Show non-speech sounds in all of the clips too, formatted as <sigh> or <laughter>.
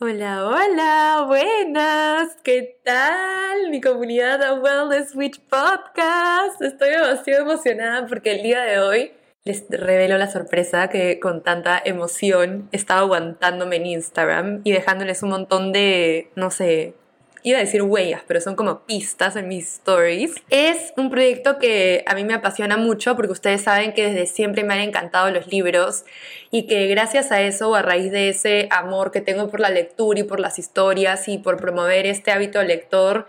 Hola, hola, buenas, ¿qué tal? Mi comunidad de Wellness Switch Podcast. Estoy demasiado emocionada porque el día de hoy les revelo la sorpresa que con tanta emoción estaba aguantándome en Instagram y dejándoles un montón de, no sé, iba a decir huellas, pero son como pistas en mis stories. Es un proyecto que a mí me apasiona mucho porque ustedes saben que desde siempre me han encantado los libros y que gracias a eso, a raíz de ese amor que tengo por la lectura y por las historias y por promover este hábito lector,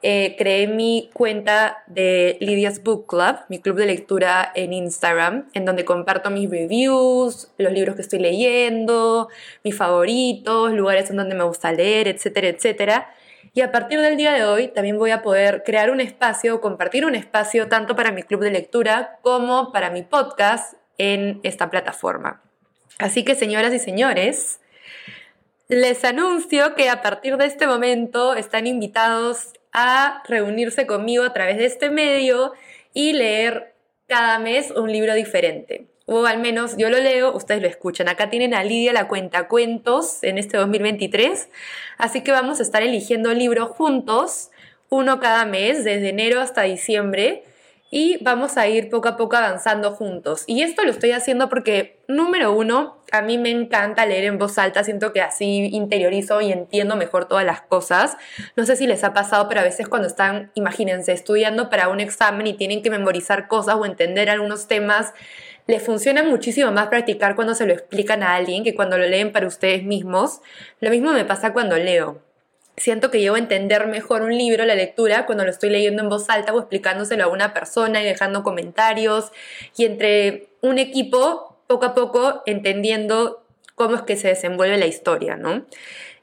eh, creé mi cuenta de Lydia's Book Club, mi club de lectura en Instagram, en donde comparto mis reviews, los libros que estoy leyendo, mis favoritos, lugares en donde me gusta leer, etcétera, etcétera. Y a partir del día de hoy también voy a poder crear un espacio, compartir un espacio tanto para mi club de lectura como para mi podcast en esta plataforma. Así que señoras y señores, les anuncio que a partir de este momento están invitados a reunirse conmigo a través de este medio y leer cada mes un libro diferente o al menos yo lo leo, ustedes lo escuchan. Acá tienen a Lidia la cuenta cuentos en este 2023, así que vamos a estar eligiendo libros juntos, uno cada mes, desde enero hasta diciembre, y vamos a ir poco a poco avanzando juntos. Y esto lo estoy haciendo porque, número uno, a mí me encanta leer en voz alta, siento que así interiorizo y entiendo mejor todas las cosas. No sé si les ha pasado, pero a veces cuando están, imagínense, estudiando para un examen y tienen que memorizar cosas o entender algunos temas, les funciona muchísimo más practicar cuando se lo explican a alguien que cuando lo leen para ustedes mismos. Lo mismo me pasa cuando leo. Siento que llevo a entender mejor un libro, la lectura, cuando lo estoy leyendo en voz alta o explicándoselo a una persona y dejando comentarios. Y entre un equipo, poco a poco, entendiendo cómo es que se desenvuelve la historia, ¿no?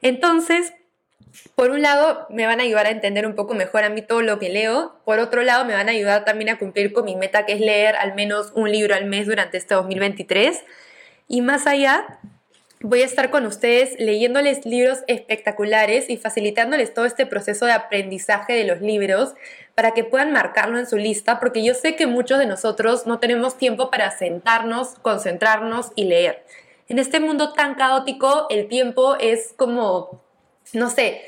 Entonces, por un lado, me van a ayudar a entender un poco mejor a mí todo lo que leo. Por otro lado, me van a ayudar también a cumplir con mi meta, que es leer al menos un libro al mes durante este 2023. Y más allá, voy a estar con ustedes leyéndoles libros espectaculares y facilitándoles todo este proceso de aprendizaje de los libros para que puedan marcarlo en su lista, porque yo sé que muchos de nosotros no tenemos tiempo para sentarnos, concentrarnos y leer. En este mundo tan caótico, el tiempo es como no sé,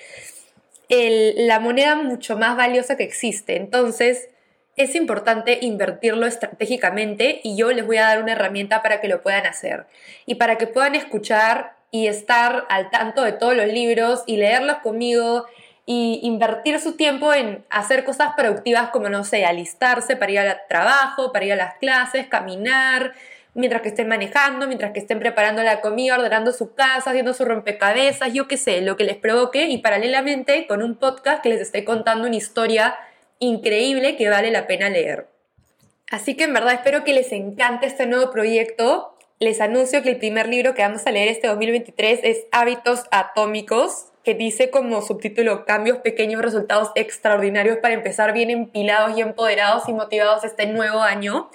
la moneda mucho más valiosa que existe. Entonces, es importante invertirlo estratégicamente y yo les voy a dar una herramienta para que lo puedan hacer y para que puedan escuchar y estar al tanto de todos los libros y leerlos conmigo y invertir su tiempo en hacer cosas productivas como, no sé, alistarse para ir al trabajo, para ir a las clases, caminar, mientras que estén manejando, mientras que estén preparando la comida, ordenando su casa, haciendo su rompecabezas, yo qué sé, lo que les provoque y paralelamente con un podcast que les esté contando una historia increíble que vale la pena leer. Así que en verdad espero que les encante este nuevo proyecto. Les anuncio que el primer libro que vamos a leer este 2023 es Hábitos Atómicos, que dice como subtítulo Cambios pequeños, resultados extraordinarios para empezar bien empilados y empoderados y motivados este nuevo año.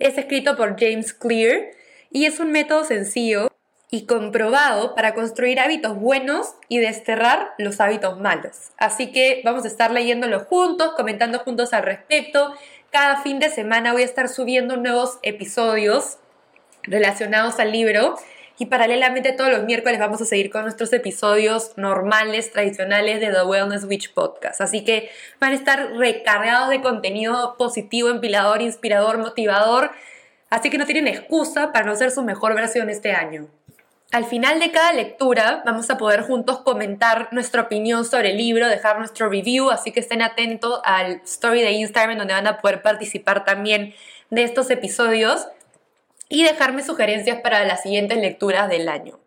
Es escrito por James Clear y es un método sencillo y comprobado para construir hábitos buenos y desterrar los hábitos malos. Así que vamos a estar leyéndolo juntos, comentando juntos al respecto. Cada fin de semana voy a estar subiendo nuevos episodios relacionados al libro y paralelamente todos los miércoles vamos a seguir con nuestros episodios normales, tradicionales de The Wellness Witch Podcast. Así que van a estar recargados de contenido positivo, empilador, inspirador, motivador. Así que no tienen excusa para no ser su mejor versión este año. Al final de cada lectura vamos a poder juntos comentar nuestra opinión sobre el libro, dejar nuestro review, así que estén atentos al story de Instagram donde van a poder participar también de estos episodios y dejarme sugerencias para las siguientes lecturas del año.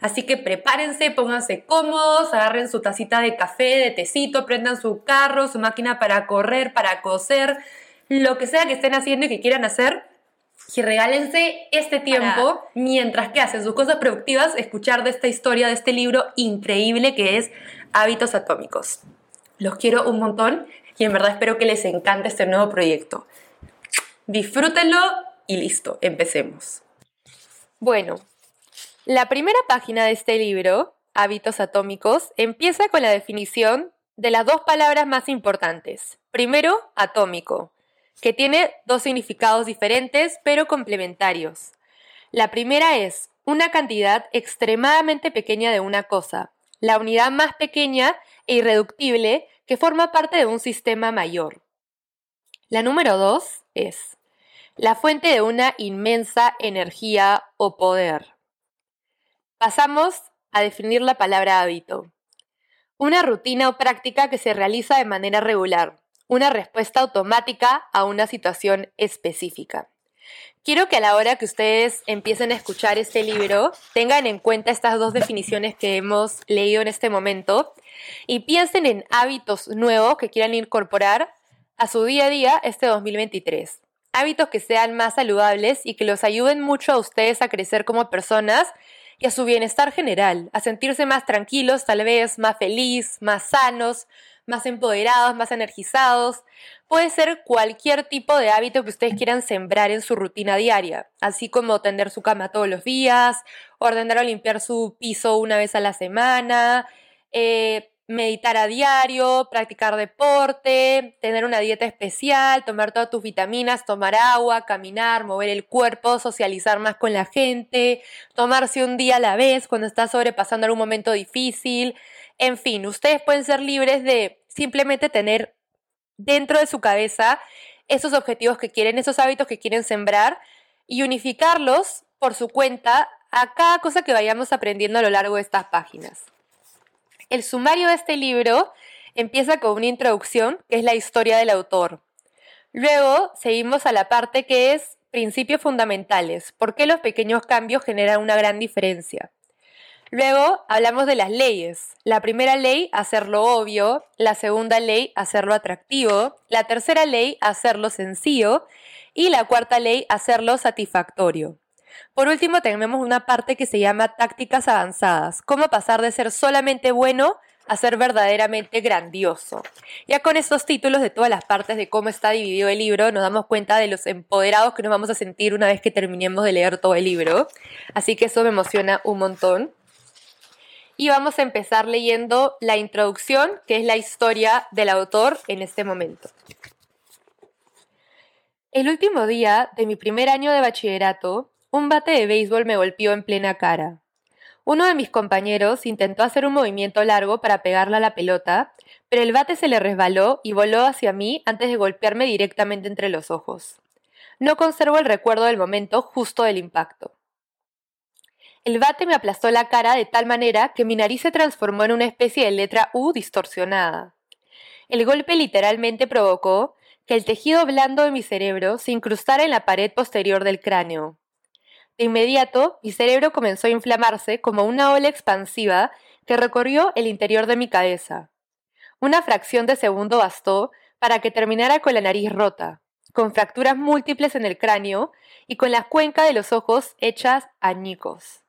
Así que prepárense, pónganse cómodos, agarren su tacita de café, de tecito, prendan su carro, su máquina para correr, para coser, lo que sea que estén haciendo y que quieran hacer. Y regálense este tiempo mientras que hacen sus cosas productivas, escuchar de esta historia, de este libro increíble que es Hábitos Atómicos. Los quiero un montón y en verdad espero que les encante este nuevo proyecto. Disfrútenlo y listo, empecemos. Bueno, la primera página de este libro, Hábitos Atómicos, empieza con la definición de las dos palabras más importantes. Primero, atómico, que tiene dos significados diferentes pero complementarios. La primera es una cantidad extremadamente pequeña de una cosa, la unidad más pequeña e irreductible que forma parte de un sistema mayor. La número dos es la fuente de una inmensa energía o poder. Pasamos a definir la palabra hábito. Una rutina o práctica que se realiza de manera regular, una respuesta automática a una situación específica. Quiero que a la hora que ustedes empiecen a escuchar este libro tengan en cuenta estas dos definiciones que hemos leído en este momento y piensen en hábitos nuevos que quieran incorporar a su día a día este 2023. Hábitos que sean más saludables y que los ayuden mucho a ustedes a crecer como personas y a su bienestar general, a sentirse más tranquilos, tal vez más feliz, más sanos, más empoderados, más energizados. Puede ser cualquier tipo de hábito que ustedes quieran sembrar en su rutina diaria, así como tender su cama todos los días, ordenar o limpiar su piso una vez a la semana, eh, meditar a diario, practicar deporte, tener una dieta especial, tomar todas tus vitaminas, tomar agua, caminar, mover el cuerpo, socializar más con la gente, tomarse un día a la vez cuando estás sobrepasando algún momento difícil. En fin, ustedes pueden ser libres de simplemente tener dentro de su cabeza esos objetivos que quieren, esos hábitos que quieren sembrar y unificarlos por su cuenta a cada cosa que vayamos aprendiendo a lo largo de estas páginas. El sumario de este libro empieza con una introducción, que es la historia del autor. Luego seguimos a la parte que es principios fundamentales, por qué los pequeños cambios generan una gran diferencia. Luego hablamos de las leyes. La primera ley, hacerlo obvio. La segunda ley, hacerlo atractivo. La tercera ley, hacerlo sencillo. Y la cuarta ley, hacerlo satisfactorio. Por último, tenemos una parte que se llama tácticas avanzadas. Cómo pasar de ser solamente bueno a ser verdaderamente grandioso. Ya con estos títulos de todas las partes de cómo está dividido el libro, nos damos cuenta de los empoderados que nos vamos a sentir una vez que terminemos de leer todo el libro. Así que eso me emociona un montón y vamos a empezar leyendo la introducción, que es la historia del autor en este momento. El último día de mi primer año de bachillerato, un bate de béisbol me golpeó en plena cara. Uno de mis compañeros intentó hacer un movimiento largo para pegarle a la pelota, pero el bate se le resbaló y voló hacia mí antes de golpearme directamente entre los ojos. No conservo el recuerdo del momento justo del impacto. El bate me aplastó la cara de tal manera que mi nariz se transformó en una especie de letra U distorsionada. El golpe literalmente provocó que el tejido blando de mi cerebro se incrustara en la pared posterior del cráneo. De inmediato, mi cerebro comenzó a inflamarse como una ola expansiva que recorrió el interior de mi cabeza. Una fracción de segundo bastó para que terminara con la nariz rota, con fracturas múltiples en el cráneo y con la cuenca de los ojos hechas añicos.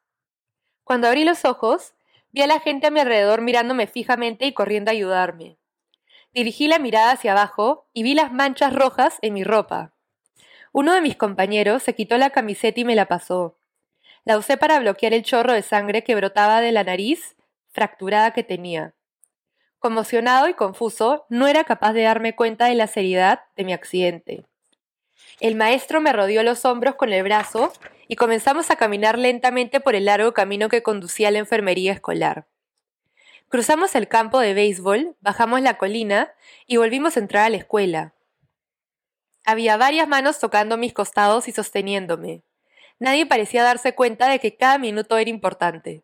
Cuando abrí los ojos, vi a la gente a mi alrededor mirándome fijamente y corriendo a ayudarme. Dirigí la mirada hacia abajo y vi las manchas rojas en mi ropa. Uno de mis compañeros se quitó la camiseta y me la pasó. La usé para bloquear el chorro de sangre que brotaba de la nariz fracturada que tenía. Conmocionado y confuso, no era capaz de darme cuenta de la seriedad de mi accidente. El maestro me rodeó los hombros con el brazo y comenzamos a caminar lentamente por el largo camino que conducía a la enfermería escolar. Cruzamos el campo de béisbol, bajamos la colina y volvimos a entrar a la escuela. Había varias manos tocando mis costados y sosteniéndome. Nadie parecía darse cuenta de que cada minuto era importante.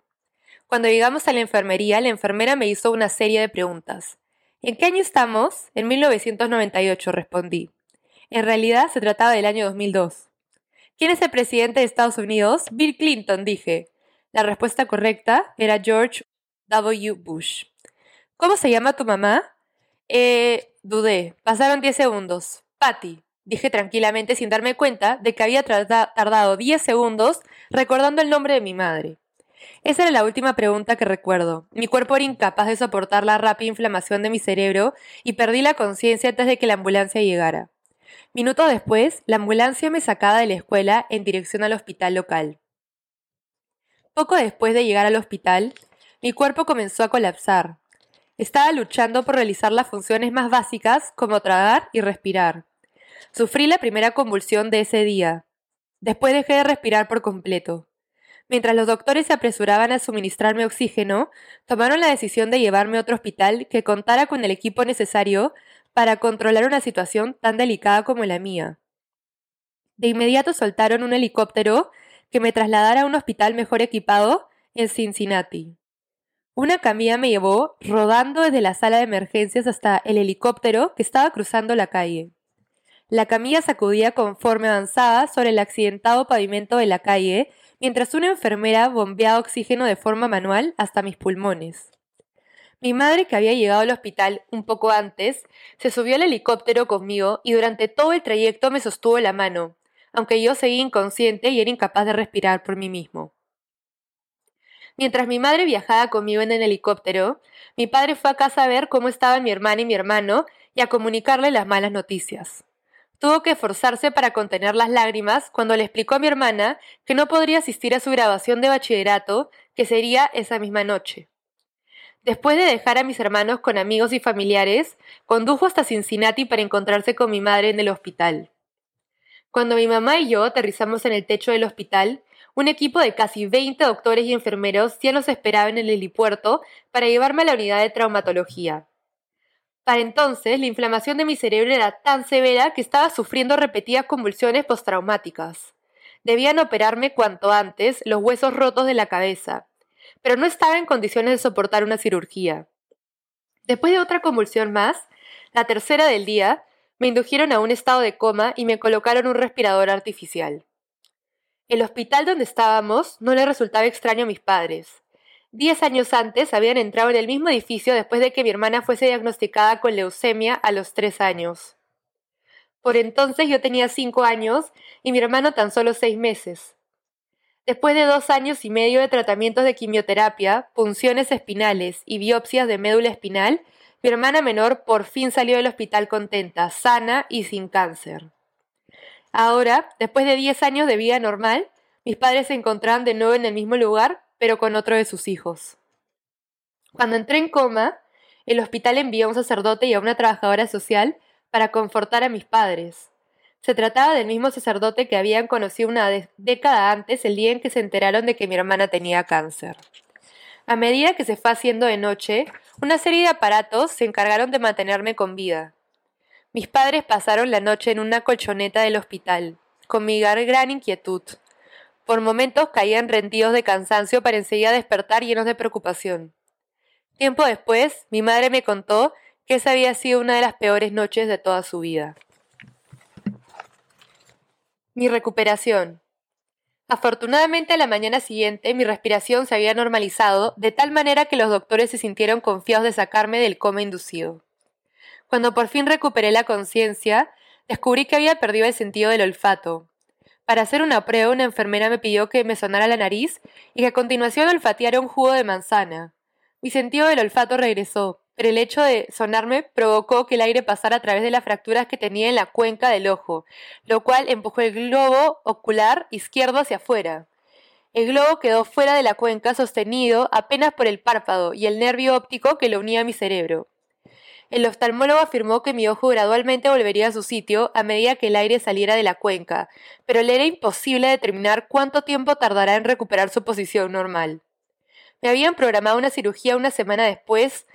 Cuando llegamos a la enfermería, la enfermera me hizo una serie de preguntas. ¿En qué año estamos? En 1998, respondí. En realidad se trataba del año 2002. ¿Quién es el presidente de Estados Unidos? Bill Clinton, dije. La respuesta correcta era George W. Bush. ¿Cómo se llama tu mamá? Eh, dudé. Pasaron 10 segundos. Patty, dije tranquilamente sin darme cuenta de que había tardado 10 segundos recordando el nombre de mi madre. Esa era la última pregunta que recuerdo. Mi cuerpo era incapaz de soportar la rápida inflamación de mi cerebro y perdí la conciencia antes de que la ambulancia llegara. Minutos después, la ambulancia me sacaba de la escuela en dirección al hospital local. Poco después de llegar al hospital, mi cuerpo comenzó a colapsar. Estaba luchando por realizar las funciones más básicas como tragar y respirar. Sufrí la primera convulsión de ese día. Después dejé de respirar por completo. Mientras los doctores se apresuraban a suministrarme oxígeno, tomaron la decisión de llevarme a otro hospital que contara con el equipo necesario para controlar una situación tan delicada como la mía. De inmediato soltaron un helicóptero que me trasladara a un hospital mejor equipado en Cincinnati. Una camilla me llevó rodando desde la sala de emergencias hasta el helicóptero que estaba cruzando la calle. La camilla sacudía conforme avanzaba sobre el accidentado pavimento de la calle mientras una enfermera bombeaba oxígeno de forma manual hasta mis pulmones. Mi madre, que había llegado al hospital un poco antes, se subió al helicóptero conmigo y durante todo el trayecto me sostuvo la mano, aunque yo seguía inconsciente y era incapaz de respirar por mí mismo. Mientras mi madre viajaba conmigo en el helicóptero, mi padre fue a casa a ver cómo estaban mi hermana y mi hermano y a comunicarle las malas noticias. Tuvo que esforzarse para contener las lágrimas cuando le explicó a mi hermana que no podría asistir a su grabación de bachillerato, que sería esa misma noche. Después de dejar a mis hermanos con amigos y familiares, condujo hasta Cincinnati para encontrarse con mi madre en el hospital. Cuando mi mamá y yo aterrizamos en el techo del hospital, un equipo de casi 20 doctores y enfermeros ya nos esperaba en el helipuerto para llevarme a la unidad de traumatología. Para entonces, la inflamación de mi cerebro era tan severa que estaba sufriendo repetidas convulsiones postraumáticas. Debían operarme cuanto antes los huesos rotos de la cabeza, pero no estaba en condiciones de soportar una cirugía. Después de otra convulsión más, la tercera del día, me indujeron a un estado de coma y me colocaron un respirador artificial. El hospital donde estábamos no le resultaba extraño a mis padres. Diez años antes habían entrado en el mismo edificio después de que mi hermana fuese diagnosticada con leucemia a los tres años. Por entonces yo tenía cinco años y mi hermano tan solo seis meses. Después de dos años y medio de tratamientos de quimioterapia, punciones espinales y biopsias de médula espinal, mi hermana menor por fin salió del hospital contenta, sana y sin cáncer. Ahora, después de diez años de vida normal, mis padres se encontraban de nuevo en el mismo lugar, pero con otro de sus hijos. Cuando entré en coma, el hospital envió a un sacerdote y a una trabajadora social para confortar a mis padres. Se trataba del mismo sacerdote que habían conocido una década antes, el día en que se enteraron de que mi hermana tenía cáncer. A medida que se fue haciendo de noche, una serie de aparatos se encargaron de mantenerme con vida. Mis padres pasaron la noche en una colchoneta del hospital, con mi gran inquietud. Por momentos caían rendidos de cansancio para enseguida despertar llenos de preocupación. Tiempo después, mi madre me contó que esa había sido una de las peores noches de toda su vida. Mi recuperación. Afortunadamente a la mañana siguiente mi respiración se había normalizado de tal manera que los doctores se sintieron confiados de sacarme del coma inducido. Cuando por fin recuperé la conciencia, descubrí que había perdido el sentido del olfato, para hacer una prueba, una enfermera me pidió que me sonara la nariz y que a continuación olfateara un jugo de manzana. Mi sentido del olfato regresó, pero el hecho de sonarme provocó que el aire pasara a través de las fracturas que tenía en la cuenca del ojo, lo cual empujó el globo ocular izquierdo hacia afuera. El globo quedó fuera de la cuenca sostenido apenas por el párpado y el nervio óptico que lo unía a mi cerebro. El oftalmólogo afirmó que mi ojo gradualmente volvería a su sitio a medida que el aire saliera de la cuenca, pero le era imposible determinar cuánto tiempo tardará en recuperar su posición normal. Me habían programado una cirugía una semana después,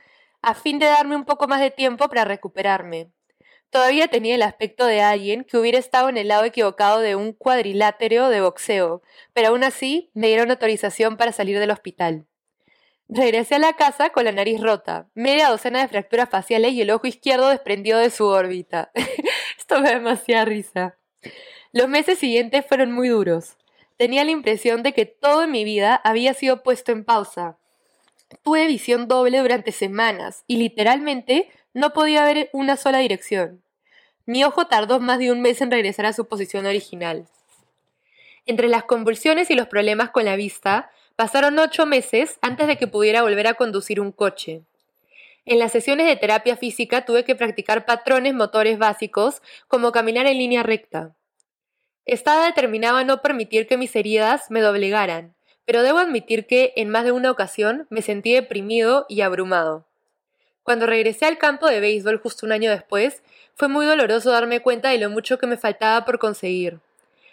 a fin de darme un poco más de tiempo para recuperarme. Todavía tenía el aspecto de alguien que hubiera estado en el lado equivocado de un cuadrilátero de boxeo, pero aún así me dieron autorización para salir del hospital. Regresé a la casa con la nariz rota, media docena de fracturas faciales y el ojo izquierdo desprendido de su órbita. <laughs> Esto me da demasiada risa. Los meses siguientes fueron muy duros. Tenía la impresión de que todo en mi vida había sido puesto en pausa. Tuve visión doble durante semanas y literalmente no podía ver una sola dirección. Mi ojo tardó más de un mes en regresar a su posición original. Entre las convulsiones y los problemas con la vista, Pasaron ocho meses antes de que pudiera volver a conducir un coche. En las sesiones de terapia física tuve que practicar patrones motores básicos como caminar en línea recta. Estaba determinado a no permitir que mis heridas me doblegaran, pero debo admitir que en más de una ocasión me sentí deprimido y abrumado. Cuando regresé al campo de béisbol justo un año después, fue muy doloroso darme cuenta de lo mucho que me faltaba por conseguir.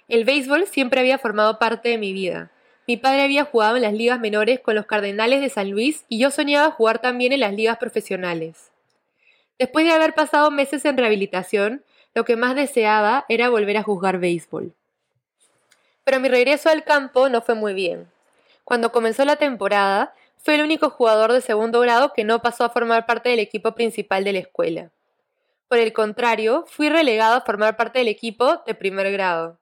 El béisbol siempre había formado parte de mi vida, Mi padre había jugado en las ligas menores con los Cardenales de San Luis y yo soñaba jugar también en las ligas profesionales. Después de haber pasado meses en rehabilitación, lo que más deseaba era volver a jugar béisbol. Pero mi regreso al campo no fue muy bien. Cuando comenzó la temporada, fui el único jugador de segundo grado que no pasó a formar parte del equipo principal de la escuela. Por el contrario, fui relegado a formar parte del equipo de primer grado.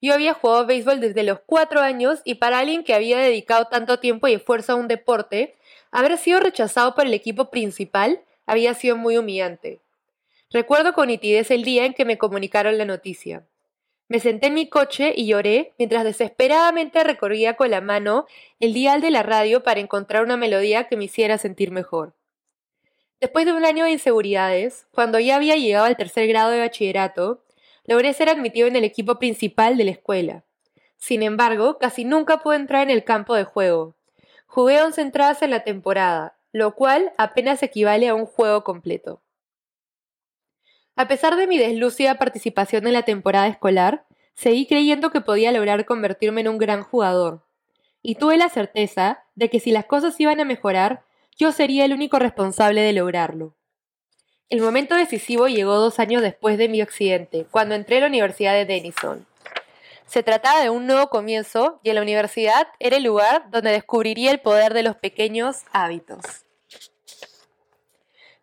Yo había jugado béisbol desde los cuatro años y para alguien que había dedicado tanto tiempo y esfuerzo a un deporte, haber sido rechazado por el equipo principal había sido muy humillante. Recuerdo con nitidez el día en que me comunicaron la noticia. Me senté en mi coche y lloré mientras desesperadamente recorría con la mano el dial de la radio para encontrar una melodía que me hiciera sentir mejor. Después de un año de inseguridades, cuando ya había llegado al tercer grado de bachillerato, logré ser admitido en el equipo principal de la escuela. Sin embargo, casi nunca pude entrar en el campo de juego. Jugué once entradas en la temporada, lo cual apenas equivale a un juego completo. A pesar de mi deslúcida participación en la temporada escolar, seguí creyendo que podía lograr convertirme en un gran jugador. Y tuve la certeza de que si las cosas iban a mejorar, yo sería el único responsable de lograrlo. El momento decisivo llegó dos años después de mi accidente, cuando entré a la Universidad de Denison. Se trataba de un nuevo comienzo y en la universidad era el lugar donde descubriría el poder de los pequeños hábitos.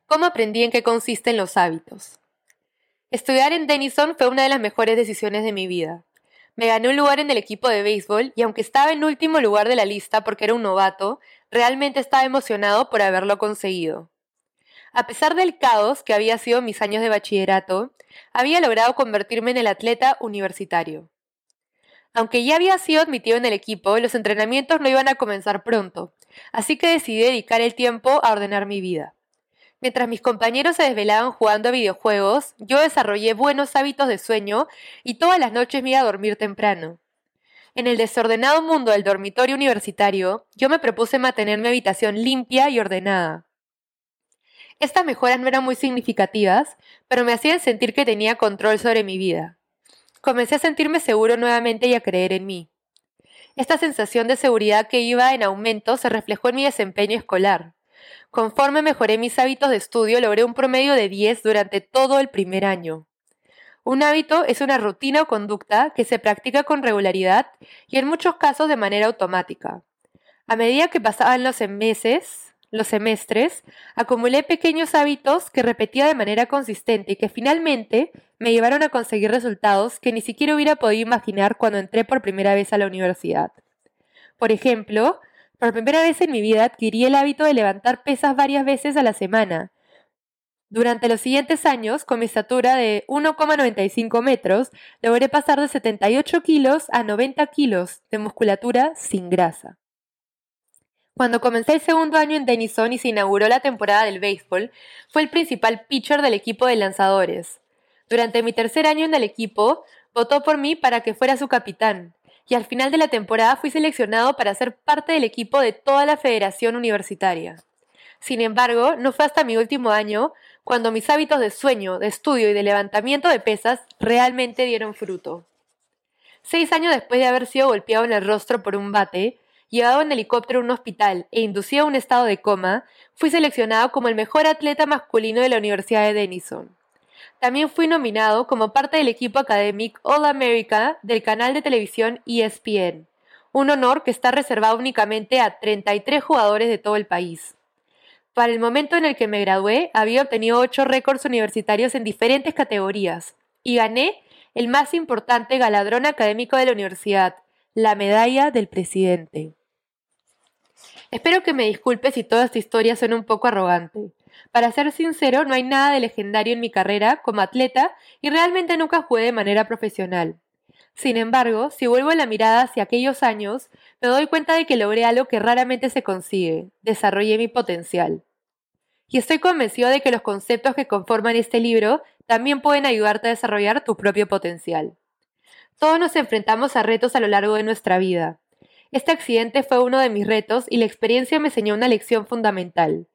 ¿Cómo aprendí en qué consisten los hábitos? Estudiar en Denison fue una de las mejores decisiones de mi vida. Me gané un lugar en el equipo de béisbol y aunque estaba en último lugar de la lista porque era un novato, realmente estaba emocionado por haberlo conseguido. A pesar del caos que había sido mis años de bachillerato, había logrado convertirme en el atleta universitario. Aunque ya había sido admitido en el equipo, los entrenamientos no iban a comenzar pronto, así que decidí dedicar el tiempo a ordenar mi vida. Mientras mis compañeros se desvelaban jugando a videojuegos, yo desarrollé buenos hábitos de sueño y todas las noches me iba a dormir temprano. En el desordenado mundo del dormitorio universitario, yo me propuse mantener mi habitación limpia y ordenada. Estas mejoras no eran muy significativas, pero me hacían sentir que tenía control sobre mi vida comencé a sentirme seguro nuevamente y a creer en mí. Esta sensación de seguridad que iba en aumento se reflejó en mi desempeño escolar. Conforme mejoré mis hábitos de estudio, logré un promedio de 10 durante todo el primer año. Un hábito es una rutina o conducta que se practica con regularidad y en muchos casos de manera automática. A medida que pasaban los meses, los semestres, acumulé pequeños hábitos que repetía de manera consistente y que finalmente me llevaron a conseguir resultados que ni siquiera hubiera podido imaginar cuando entré por primera vez a la universidad. Por ejemplo, por primera vez en mi vida adquirí el hábito de levantar pesas varias veces a la semana. Durante los siguientes años, con mi estatura de 1,95 metros, logré pasar de 78 kilos a 90 kilos de musculatura sin grasa. Cuando comencé el segundo año en Denison y se inauguró la temporada del béisbol, fue el principal pitcher del equipo de lanzadores. Durante mi tercer año en el equipo, votó por mí para que fuera su capitán, y al final de la temporada fui seleccionado para ser parte del equipo de toda la federación universitaria. Sin embargo, no fue hasta mi último año cuando mis hábitos de sueño, de estudio y de levantamiento de pesas realmente dieron fruto. Seis años después de haber sido golpeado en el rostro por un bate, llevado en helicóptero a un hospital e inducido a un estado de coma, fui seleccionado como el mejor atleta masculino de la Universidad de Denison. También fui nominado como parte del equipo académico All America del canal de televisión ESPN, un honor que está reservado únicamente a 33 jugadores de todo el país. Para el momento en el que me gradué, había obtenido 8 récords universitarios en diferentes categorías y gané el más importante galardón académico de la universidad, la medalla del presidente. Espero que me disculpe si toda esta historia suena un poco arrogante. Para ser sincero, no hay nada de legendario en mi carrera como atleta y realmente nunca jugué de manera profesional. Sin embargo, si vuelvo la mirada hacia aquellos años, me doy cuenta de que logré algo que raramente se consigue, desarrollé mi potencial. Y estoy convencido de que los conceptos que conforman este libro también pueden ayudarte a desarrollar tu propio potencial. Todos nos enfrentamos a retos a lo largo de nuestra vida. Este accidente fue uno de mis retos y la experiencia me enseñó una lección fundamental.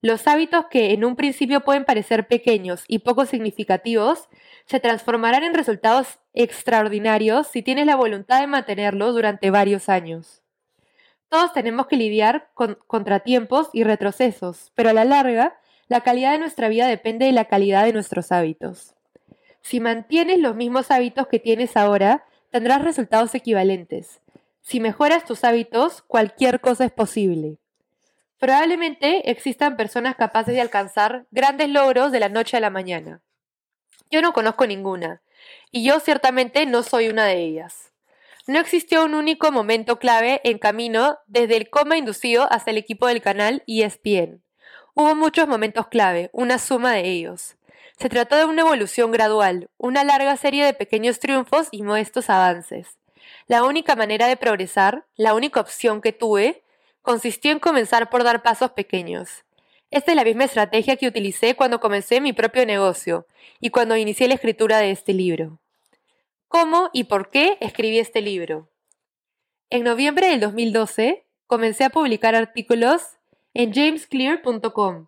Los hábitos que en un principio pueden parecer pequeños y poco significativos se transformarán en resultados extraordinarios si tienes la voluntad de mantenerlos durante varios años. Todos tenemos que lidiar con contratiempos y retrocesos, pero a la larga, la calidad de nuestra vida depende de la calidad de nuestros hábitos. Si mantienes los mismos hábitos que tienes ahora, tendrás resultados equivalentes. Si mejoras tus hábitos, cualquier cosa es posible. Probablemente existan personas capaces de alcanzar grandes logros de la noche a la mañana. Yo no conozco ninguna, y yo ciertamente no soy una de ellas. No existió un único momento clave en camino desde el coma inducido hasta el equipo del canal ESPN. Hubo muchos momentos clave, una suma de ellos. Se trató de una evolución gradual, una larga serie de pequeños triunfos y modestos avances. La única manera de progresar, la única opción que tuve, consistió en comenzar por dar pasos pequeños. Esta es la misma estrategia que utilicé cuando comencé mi propio negocio y cuando inicié la escritura de este libro. ¿Cómo y por qué escribí este libro? En noviembre del 2012 comencé a publicar artículos en jamesclear.com.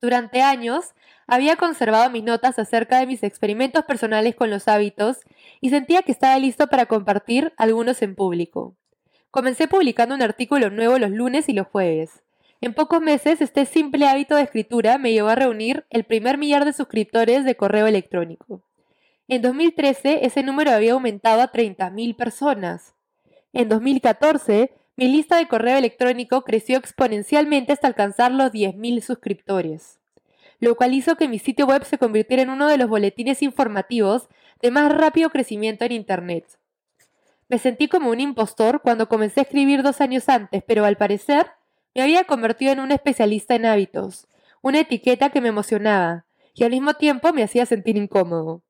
Durante años había conservado mis notas acerca de mis experimentos personales con los hábitos y sentía que estaba listo para compartir algunos en público. Comencé publicando un artículo nuevo los lunes y los jueves. En pocos meses, este simple hábito de escritura me llevó a reunir el primer millar de suscriptores de correo electrónico. En 2013, ese número había aumentado a 30.000 personas. En 2014, mi lista de correo electrónico creció exponencialmente hasta alcanzar los 10.000 suscriptores, lo cual hizo que mi sitio web se convirtiera en uno de los boletines informativos de más rápido crecimiento en Internet. Me sentí como un impostor cuando comencé a escribir dos años antes, pero al parecer me había convertido en un especialista en hábitos, una etiqueta que me emocionaba y al mismo tiempo me hacía sentir incómodo.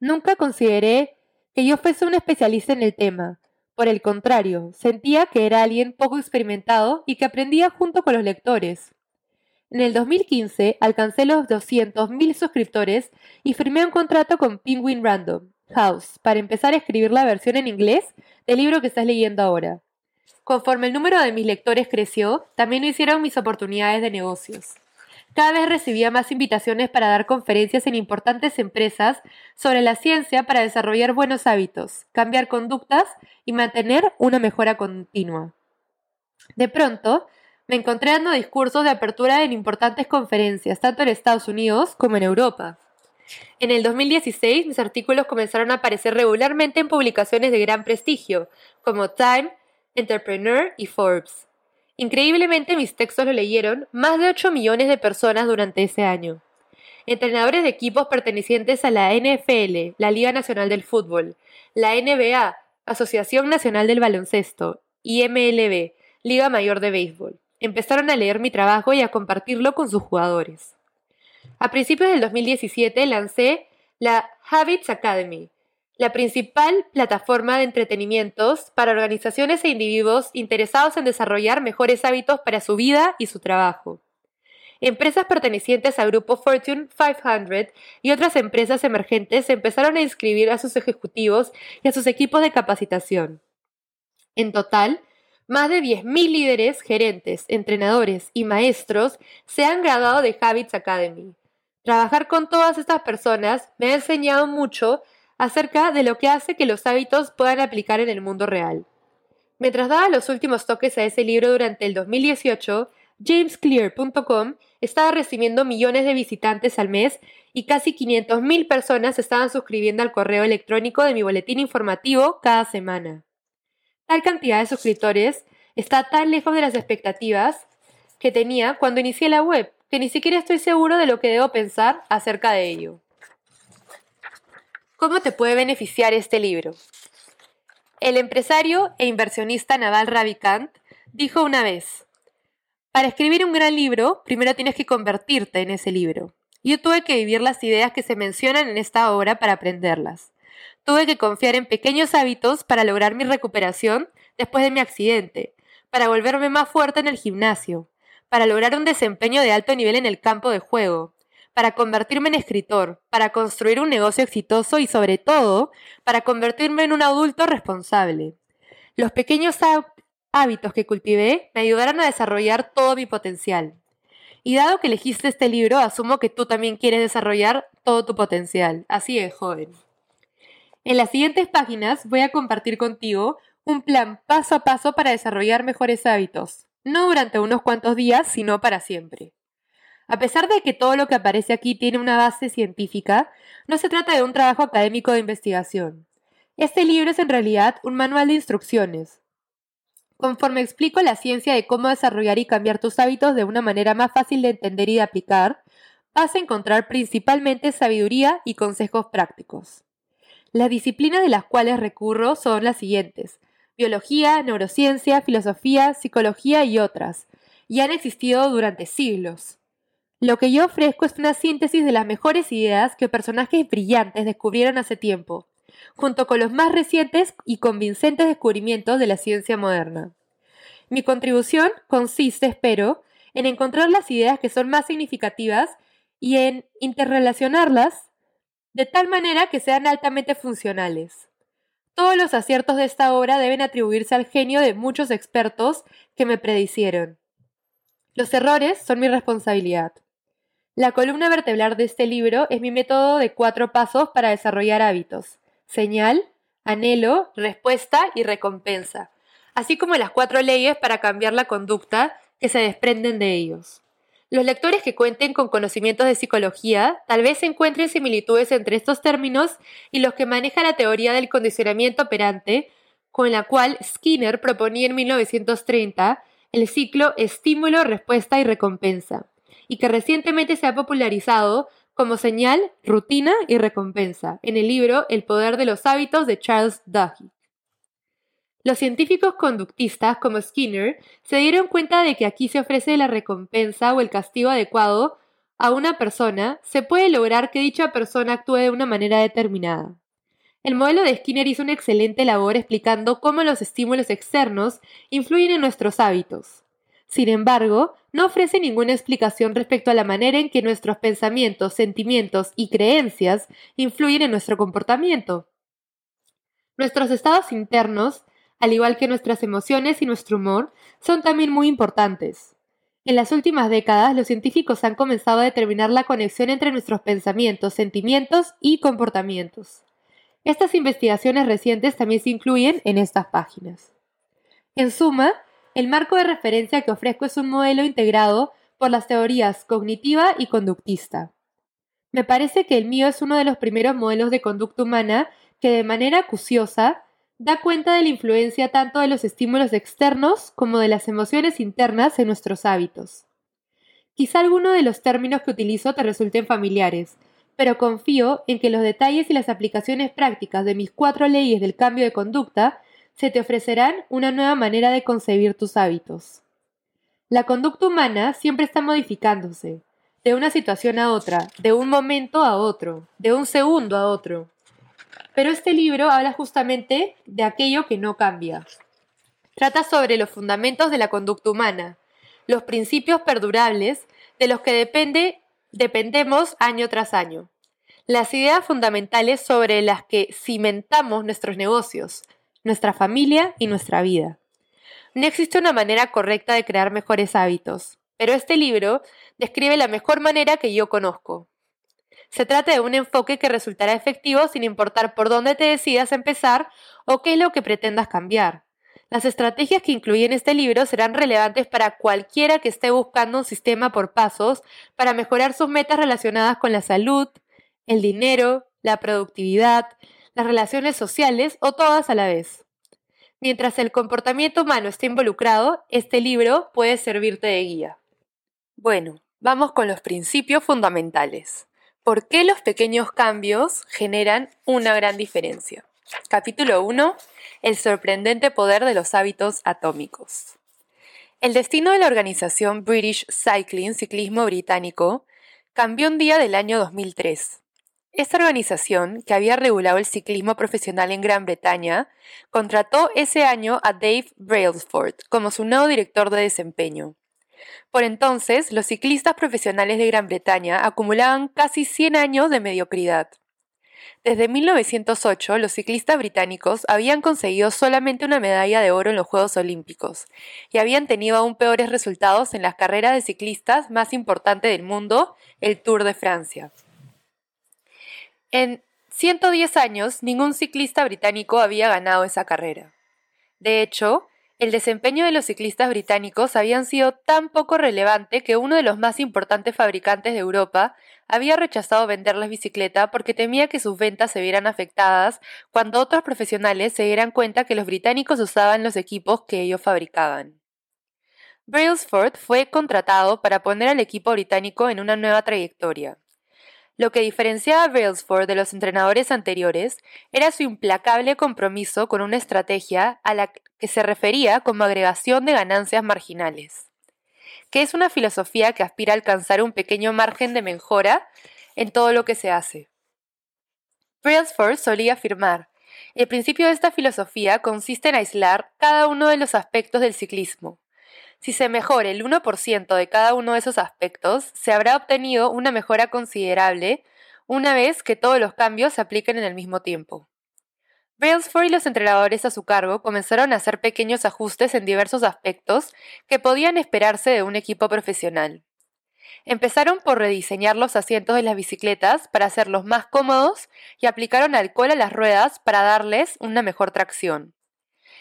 Nunca consideré que yo fuese un especialista en el tema. Por el contrario, sentía que era alguien poco experimentado y que aprendía junto con los lectores. En el 2015 alcancé los 200.000 suscriptores y firmé un contrato con Penguin Random, House para empezar a escribir la versión en inglés del libro que estás leyendo ahora. Conforme el número de mis lectores creció, también lo hicieron mis oportunidades de negocios. Cada vez recibía más invitaciones para dar conferencias en importantes empresas sobre la ciencia para desarrollar buenos hábitos, cambiar conductas y mantener una mejora continua. De pronto, me encontré dando discursos de apertura en importantes conferencias, tanto en Estados Unidos como en Europa. En el 2016 mis artículos comenzaron a aparecer regularmente en publicaciones de gran prestigio, como Time, Entrepreneur y Forbes. Increíblemente mis textos lo leyeron más de 8 millones de personas durante ese año. Entrenadores de equipos pertenecientes a la NFL, la Liga Nacional del Fútbol, la NBA, Asociación Nacional del Baloncesto, y MLB, Liga Mayor de Béisbol, empezaron a leer mi trabajo y a compartirlo con sus jugadores. A principios del 2017 lancé la Habits Academy, la principal plataforma de entretenimientos para organizaciones e individuos interesados en desarrollar mejores hábitos para su vida y su trabajo. Empresas pertenecientes al grupo Fortune 500 y otras empresas emergentes empezaron a inscribir a sus ejecutivos y a sus equipos de capacitación. En total, más de 10.000 líderes, gerentes, entrenadores y maestros se han graduado de Habits Academy, Trabajar con todas estas personas me ha enseñado mucho acerca de lo que hace que los hábitos puedan aplicar en el mundo real. Mientras daba los últimos toques a ese libro durante el 2018, jamesclear.com estaba recibiendo millones de visitantes al mes y casi 500.000 personas estaban suscribiendo al correo electrónico de mi boletín informativo cada semana. Tal cantidad de suscriptores está tan lejos de las expectativas que tenía cuando inicié la web, que ni siquiera estoy seguro de lo que debo pensar acerca de ello. ¿Cómo te puede beneficiar este libro? El empresario e inversionista Naval Ravikant dijo una vez, para escribir un gran libro, primero tienes que convertirte en ese libro. Yo tuve que vivir las ideas que se mencionan en esta obra para aprenderlas. Tuve que confiar en pequeños hábitos para lograr mi recuperación después de mi accidente, para volverme más fuerte en el gimnasio, para lograr un desempeño de alto nivel en el campo de juego, para convertirme en escritor, para construir un negocio exitoso y sobre todo, para convertirme en un adulto responsable. Los pequeños hábitos que cultivé me ayudaron a desarrollar todo mi potencial. Y dado que elegiste este libro, asumo que tú también quieres desarrollar todo tu potencial. Así es, joven. En las siguientes páginas voy a compartir contigo Un plan paso a paso para desarrollar mejores hábitos, no durante unos cuantos días, sino para siempre. A pesar de que todo lo que aparece aquí tiene una base científica, no se trata de un trabajo académico de investigación. Este libro es en realidad un manual de instrucciones. Conforme explico la ciencia de cómo desarrollar y cambiar tus hábitos de una manera más fácil de entender y de aplicar, vas a encontrar principalmente sabiduría y consejos prácticos. Las disciplinas de las cuales recurro son las siguientes biología, neurociencia, filosofía, psicología y otras, y han existido durante siglos. Lo que yo ofrezco es una síntesis de las mejores ideas que personajes brillantes descubrieron hace tiempo, junto con los más recientes y convincentes descubrimientos de la ciencia moderna. Mi contribución consiste, espero, en encontrar las ideas que son más significativas y en interrelacionarlas de tal manera que sean altamente funcionales. Todos los aciertos de esta obra deben atribuirse al genio de muchos expertos que me predicieron. Los errores son mi responsabilidad. La columna vertebral de este libro es mi método de cuatro pasos para desarrollar hábitos. Señal, anhelo, respuesta y recompensa, así como las cuatro leyes para cambiar la conducta que se desprenden de ellos. Los lectores que cuenten con conocimientos de psicología tal vez encuentren similitudes entre estos términos y los que maneja la teoría del condicionamiento operante, con la cual Skinner proponía en 1930 el ciclo estímulo, respuesta y recompensa y que recientemente se ha popularizado como señal, rutina y recompensa en el libro El poder de los hábitos de Charles Duhigg. Los científicos conductistas como Skinner se dieron cuenta de que aquí se ofrece la recompensa o el castigo adecuado a una persona, se puede lograr que dicha persona actúe de una manera determinada. El modelo de Skinner hizo una excelente labor explicando cómo los estímulos externos influyen en nuestros hábitos. Sin embargo, no ofrece ninguna explicación respecto a la manera en que nuestros pensamientos, sentimientos y creencias influyen en nuestro comportamiento. Nuestros estados internos, al igual que nuestras emociones y nuestro humor, son también muy importantes. En las últimas décadas, los científicos han comenzado a determinar la conexión entre nuestros pensamientos, sentimientos y comportamientos. Estas investigaciones recientes también se incluyen en estas páginas. En suma, el marco de referencia que ofrezco es un modelo integrado por las teorías cognitiva y conductista. Me parece que el mío es uno de los primeros modelos de conducta humana que de manera acuciosa da cuenta de la influencia tanto de los estímulos externos como de las emociones internas en nuestros hábitos. Quizá alguno de los términos que utilizo te resulten familiares, pero confío en que los detalles y las aplicaciones prácticas de mis cuatro leyes del cambio de conducta se te ofrecerán una nueva manera de concebir tus hábitos. La conducta humana siempre está modificándose, de una situación a otra, de un momento a otro, de un segundo a otro. Pero este libro habla justamente de aquello que no cambia. Trata sobre los fundamentos de la conducta humana, los principios perdurables de los que depende, dependemos año tras año, las ideas fundamentales sobre las que cimentamos nuestros negocios, nuestra familia y nuestra vida. No existe una manera correcta de crear mejores hábitos, pero este libro describe la mejor manera que yo conozco. Se trata de un enfoque que resultará efectivo sin importar por dónde te decidas empezar o qué es lo que pretendas cambiar. Las estrategias que incluyen este libro serán relevantes para cualquiera que esté buscando un sistema por pasos para mejorar sus metas relacionadas con la salud, el dinero, la productividad, las relaciones sociales o todas a la vez. Mientras el comportamiento humano esté involucrado, este libro puede servirte de guía. Bueno, vamos con los principios fundamentales. ¿Por qué los pequeños cambios generan una gran diferencia? Capítulo 1. El sorprendente poder de los hábitos atómicos. El destino de la organización British Cycling, Ciclismo Británico, cambió un día del año 2003. Esta organización, que había regulado el ciclismo profesional en Gran Bretaña, contrató ese año a Dave Brailsford como su nuevo director de desempeño. Por entonces, los ciclistas profesionales de Gran Bretaña acumulaban casi 100 años de mediocridad. Desde 1908, los ciclistas británicos habían conseguido solamente una medalla de oro en los Juegos Olímpicos y habían tenido aún peores resultados en las carreras de ciclistas más importantes del mundo, el Tour de Francia. En 110 años, ningún ciclista británico había ganado esa carrera. De hecho, el desempeño de los ciclistas británicos había sido tan poco relevante que uno de los más importantes fabricantes de Europa había rechazado venderles bicicleta porque temía que sus ventas se vieran afectadas cuando otros profesionales se dieran cuenta que los británicos usaban los equipos que ellos fabricaban. Brailsford fue contratado para poner al equipo británico en una nueva trayectoria. Lo que diferenciaba a Brailsford de los entrenadores anteriores era su implacable compromiso con una estrategia a la que se refería como agregación de ganancias marginales, que es una filosofía que aspira a alcanzar un pequeño margen de mejora en todo lo que se hace. Brailsford solía afirmar, el principio de esta filosofía consiste en aislar cada uno de los aspectos del ciclismo, si se mejora el 1% de cada uno de esos aspectos, se habrá obtenido una mejora considerable una vez que todos los cambios se apliquen en el mismo tiempo. Brailsford y los entrenadores a su cargo comenzaron a hacer pequeños ajustes en diversos aspectos que podían esperarse de un equipo profesional. Empezaron por rediseñar los asientos de las bicicletas para hacerlos más cómodos y aplicaron alcohol a las ruedas para darles una mejor tracción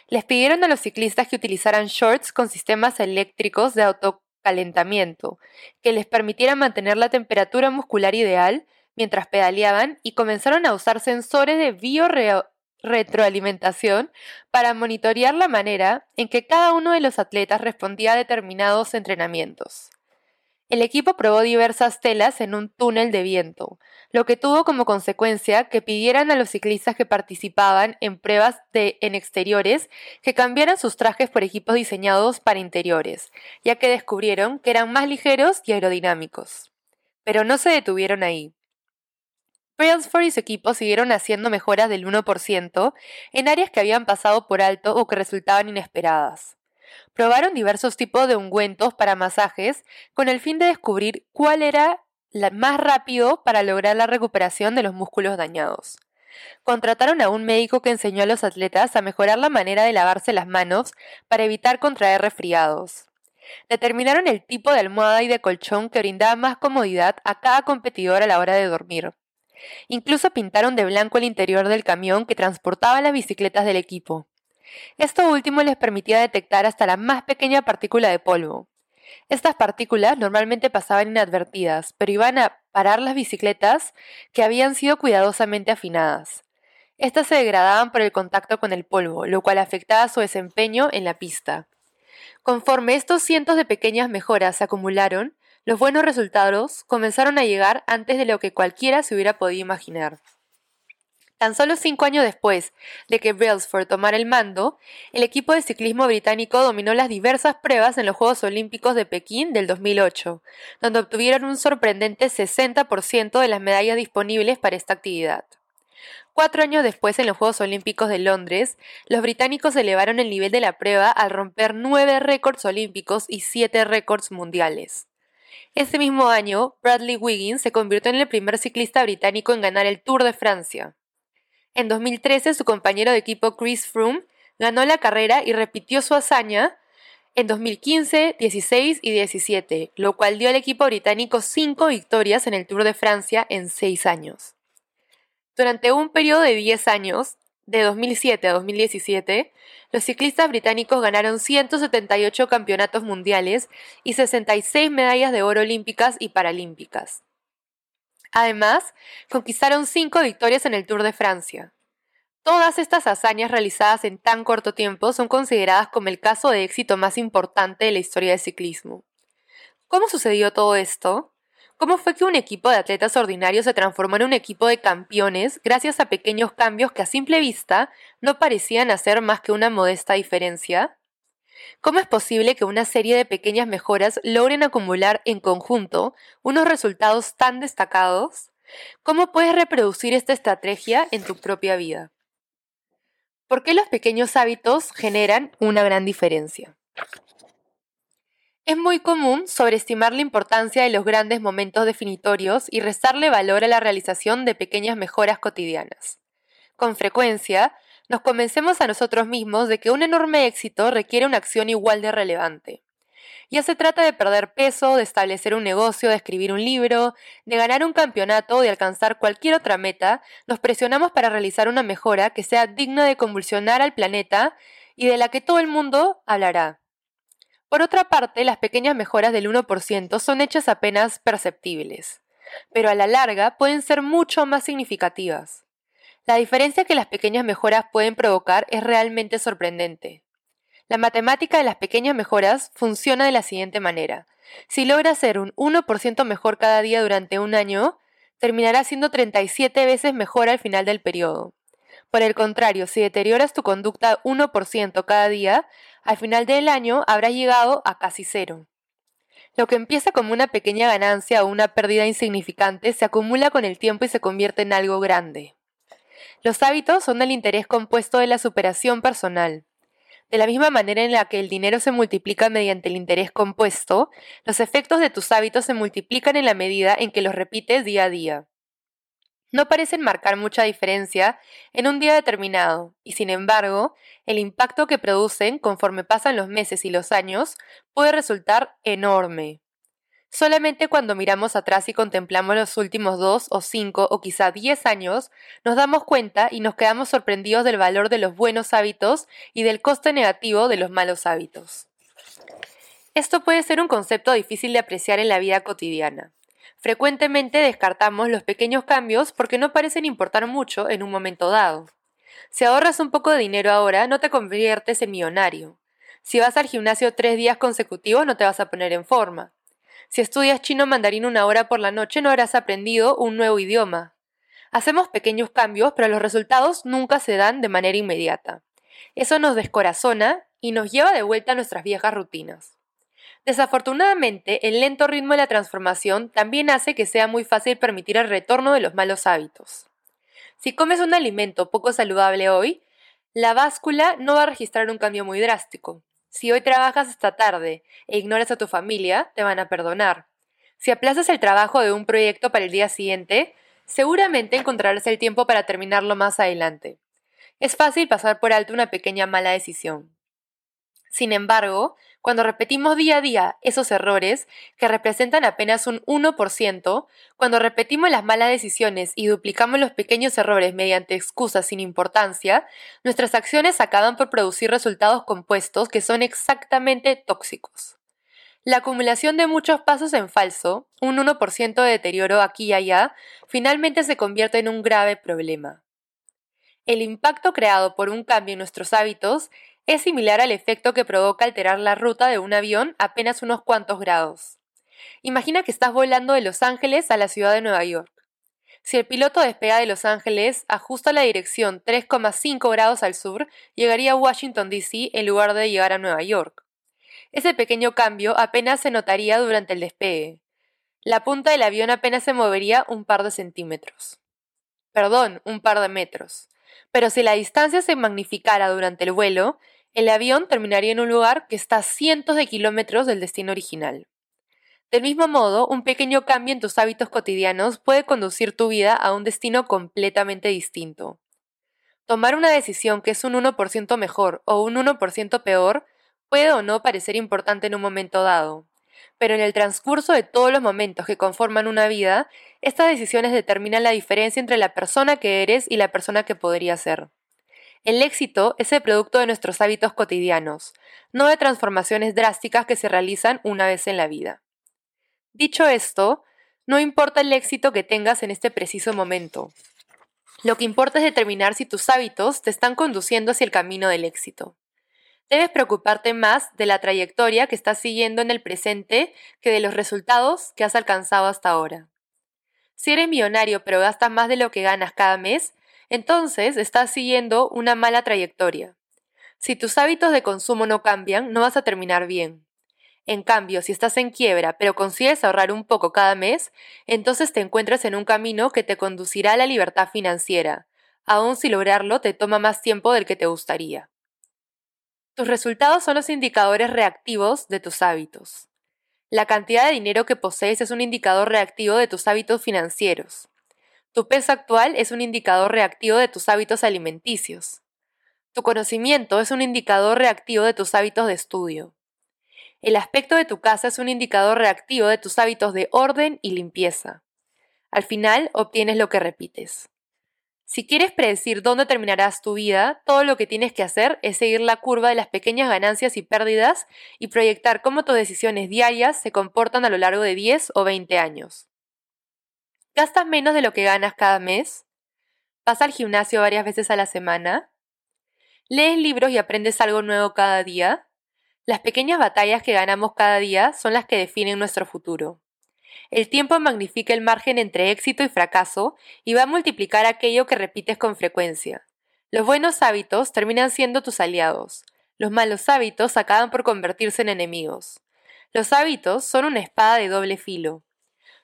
les pidieron a los ciclistas que utilizaran shorts con sistemas eléctricos de autocalentamiento, que les permitieran mantener la temperatura muscular ideal mientras pedaleaban y comenzaron a usar sensores de biorretroalimentación para monitorear la manera en que cada uno de los atletas respondía a determinados entrenamientos. El equipo probó diversas telas en un túnel de viento, lo que tuvo como consecuencia que pidieran a los ciclistas que participaban en pruebas de, en exteriores que cambiaran sus trajes por equipos diseñados para interiores, ya que descubrieron que eran más ligeros y aerodinámicos. Pero no se detuvieron ahí. Brailsford y su equipo siguieron haciendo mejoras del 1% en áreas que habían pasado por alto o que resultaban inesperadas. Probaron diversos tipos de ungüentos para masajes con el fin de descubrir cuál era el más rápido para lograr la recuperación de los músculos dañados. Contrataron a un médico que enseñó a los atletas a mejorar la manera de lavarse las manos para evitar contraer resfriados. Determinaron el tipo de almohada y de colchón que brindaba más comodidad a cada competidor a la hora de dormir. Incluso pintaron de blanco el interior del camión que transportaba las bicicletas del equipo. Esto último les permitía detectar hasta la más pequeña partícula de polvo. Estas partículas normalmente pasaban inadvertidas, pero iban a parar las bicicletas que habían sido cuidadosamente afinadas. Estas se degradaban por el contacto con el polvo, lo cual afectaba su desempeño en la pista. Conforme estos cientos de pequeñas mejoras se acumularon, los buenos resultados comenzaron a llegar antes de lo que cualquiera se hubiera podido imaginar. Tan solo cinco años después de que Brailsford tomara el mando, el equipo de ciclismo británico dominó las diversas pruebas en los Juegos Olímpicos de Pekín del 2008, donde obtuvieron un sorprendente 60% de las medallas disponibles para esta actividad. Cuatro años después, en los Juegos Olímpicos de Londres, los británicos elevaron el nivel de la prueba al romper nueve récords olímpicos y siete récords mundiales. Ese mismo año, Bradley Wiggins se convirtió en el primer ciclista británico en ganar el Tour de Francia. En 2013, su compañero de equipo Chris Froome ganó la carrera y repitió su hazaña en 2015, 16 y 17, lo cual dio al equipo británico cinco victorias en el Tour de Francia en seis años. Durante un periodo de 10 años, de 2007 a 2017, los ciclistas británicos ganaron 178 campeonatos mundiales y 66 medallas de oro olímpicas y paralímpicas. Además, conquistaron cinco victorias en el Tour de Francia. Todas estas hazañas realizadas en tan corto tiempo son consideradas como el caso de éxito más importante de la historia del ciclismo. ¿Cómo sucedió todo esto? ¿Cómo fue que un equipo de atletas ordinarios se transformó en un equipo de campeones gracias a pequeños cambios que a simple vista no parecían hacer más que una modesta diferencia? ¿Cómo es posible que una serie de pequeñas mejoras logren acumular en conjunto unos resultados tan destacados? ¿Cómo puedes reproducir esta estrategia en tu propia vida? ¿Por qué los pequeños hábitos generan una gran diferencia? Es muy común sobreestimar la importancia de los grandes momentos definitorios y restarle valor a la realización de pequeñas mejoras cotidianas. Con frecuencia, nos convencemos a nosotros mismos de que un enorme éxito requiere una acción igual de relevante. Ya se trata de perder peso, de establecer un negocio, de escribir un libro, de ganar un campeonato o de alcanzar cualquier otra meta, nos presionamos para realizar una mejora que sea digna de convulsionar al planeta y de la que todo el mundo hablará. Por otra parte, las pequeñas mejoras del 1% son hechas apenas perceptibles, pero a la larga pueden ser mucho más significativas. La diferencia que las pequeñas mejoras pueden provocar es realmente sorprendente. La matemática de las pequeñas mejoras funciona de la siguiente manera. Si logras ser un 1% mejor cada día durante un año, terminará siendo 37 veces mejor al final del periodo. Por el contrario, si deterioras tu conducta 1% cada día, al final del año habrás llegado a casi cero. Lo que empieza como una pequeña ganancia o una pérdida insignificante se acumula con el tiempo y se convierte en algo grande. Los hábitos son el interés compuesto de la superación personal. De la misma manera en la que el dinero se multiplica mediante el interés compuesto, los efectos de tus hábitos se multiplican en la medida en que los repites día a día. No parecen marcar mucha diferencia en un día determinado, y sin embargo, el impacto que producen conforme pasan los meses y los años puede resultar enorme. Solamente cuando miramos atrás y contemplamos los últimos dos o cinco o quizá diez años, nos damos cuenta y nos quedamos sorprendidos del valor de los buenos hábitos y del coste negativo de los malos hábitos. Esto puede ser un concepto difícil de apreciar en la vida cotidiana. Frecuentemente descartamos los pequeños cambios porque no parecen importar mucho en un momento dado. Si ahorras un poco de dinero ahora, no te conviertes en millonario. Si vas al gimnasio tres días consecutivos, no te vas a poner en forma. Si estudias chino mandarín una hora por la noche no habrás aprendido un nuevo idioma. Hacemos pequeños cambios, pero los resultados nunca se dan de manera inmediata. Eso nos descorazona y nos lleva de vuelta a nuestras viejas rutinas. Desafortunadamente, el lento ritmo de la transformación también hace que sea muy fácil permitir el retorno de los malos hábitos. Si comes un alimento poco saludable hoy, la báscula no va a registrar un cambio muy drástico. Si hoy trabajas hasta tarde e ignoras a tu familia, te van a perdonar. Si aplazas el trabajo de un proyecto para el día siguiente, seguramente encontrarás el tiempo para terminarlo más adelante. Es fácil pasar por alto una pequeña mala decisión. Sin embargo, cuando repetimos día a día esos errores, que representan apenas un 1%, cuando repetimos las malas decisiones y duplicamos los pequeños errores mediante excusas sin importancia, nuestras acciones acaban por producir resultados compuestos que son exactamente tóxicos. La acumulación de muchos pasos en falso, un 1% de deterioro aquí y allá, finalmente se convierte en un grave problema. El impacto creado por un cambio en nuestros hábitos es similar al efecto que provoca alterar la ruta de un avión apenas unos cuantos grados. Imagina que estás volando de Los Ángeles a la ciudad de Nueva York. Si el piloto despega de Los Ángeles, ajusta la dirección 3,5 grados al sur, llegaría a Washington, D.C. en lugar de llegar a Nueva York. Ese pequeño cambio apenas se notaría durante el despegue. La punta del avión apenas se movería un par de centímetros. Perdón, un par de metros. Pero si la distancia se magnificara durante el vuelo, el avión terminaría en un lugar que está a cientos de kilómetros del destino original. Del mismo modo, un pequeño cambio en tus hábitos cotidianos puede conducir tu vida a un destino completamente distinto. Tomar una decisión que es un 1% mejor o un 1% peor puede o no parecer importante en un momento dado, pero en el transcurso de todos los momentos que conforman una vida, estas decisiones determinan la diferencia entre la persona que eres y la persona que podría ser. El éxito es el producto de nuestros hábitos cotidianos, no de transformaciones drásticas que se realizan una vez en la vida. Dicho esto, no importa el éxito que tengas en este preciso momento. Lo que importa es determinar si tus hábitos te están conduciendo hacia el camino del éxito. Debes preocuparte más de la trayectoria que estás siguiendo en el presente que de los resultados que has alcanzado hasta ahora. Si eres millonario pero gastas más de lo que ganas cada mes, entonces estás siguiendo una mala trayectoria. Si tus hábitos de consumo no cambian, no vas a terminar bien. En cambio, si estás en quiebra, pero consigues ahorrar un poco cada mes, entonces te encuentras en un camino que te conducirá a la libertad financiera, aun si lograrlo te toma más tiempo del que te gustaría. Tus resultados son los indicadores reactivos de tus hábitos. La cantidad de dinero que posees es un indicador reactivo de tus hábitos financieros. Tu peso actual es un indicador reactivo de tus hábitos alimenticios. Tu conocimiento es un indicador reactivo de tus hábitos de estudio. El aspecto de tu casa es un indicador reactivo de tus hábitos de orden y limpieza. Al final obtienes lo que repites. Si quieres predecir dónde terminarás tu vida, todo lo que tienes que hacer es seguir la curva de las pequeñas ganancias y pérdidas y proyectar cómo tus decisiones diarias se comportan a lo largo de 10 o 20 años. ¿Gastas menos de lo que ganas cada mes? ¿Vas al gimnasio varias veces a la semana? ¿Lees libros y aprendes algo nuevo cada día? Las pequeñas batallas que ganamos cada día son las que definen nuestro futuro. El tiempo magnifica el margen entre éxito y fracaso y va a multiplicar aquello que repites con frecuencia. Los buenos hábitos terminan siendo tus aliados. Los malos hábitos acaban por convertirse en enemigos. Los hábitos son una espada de doble filo.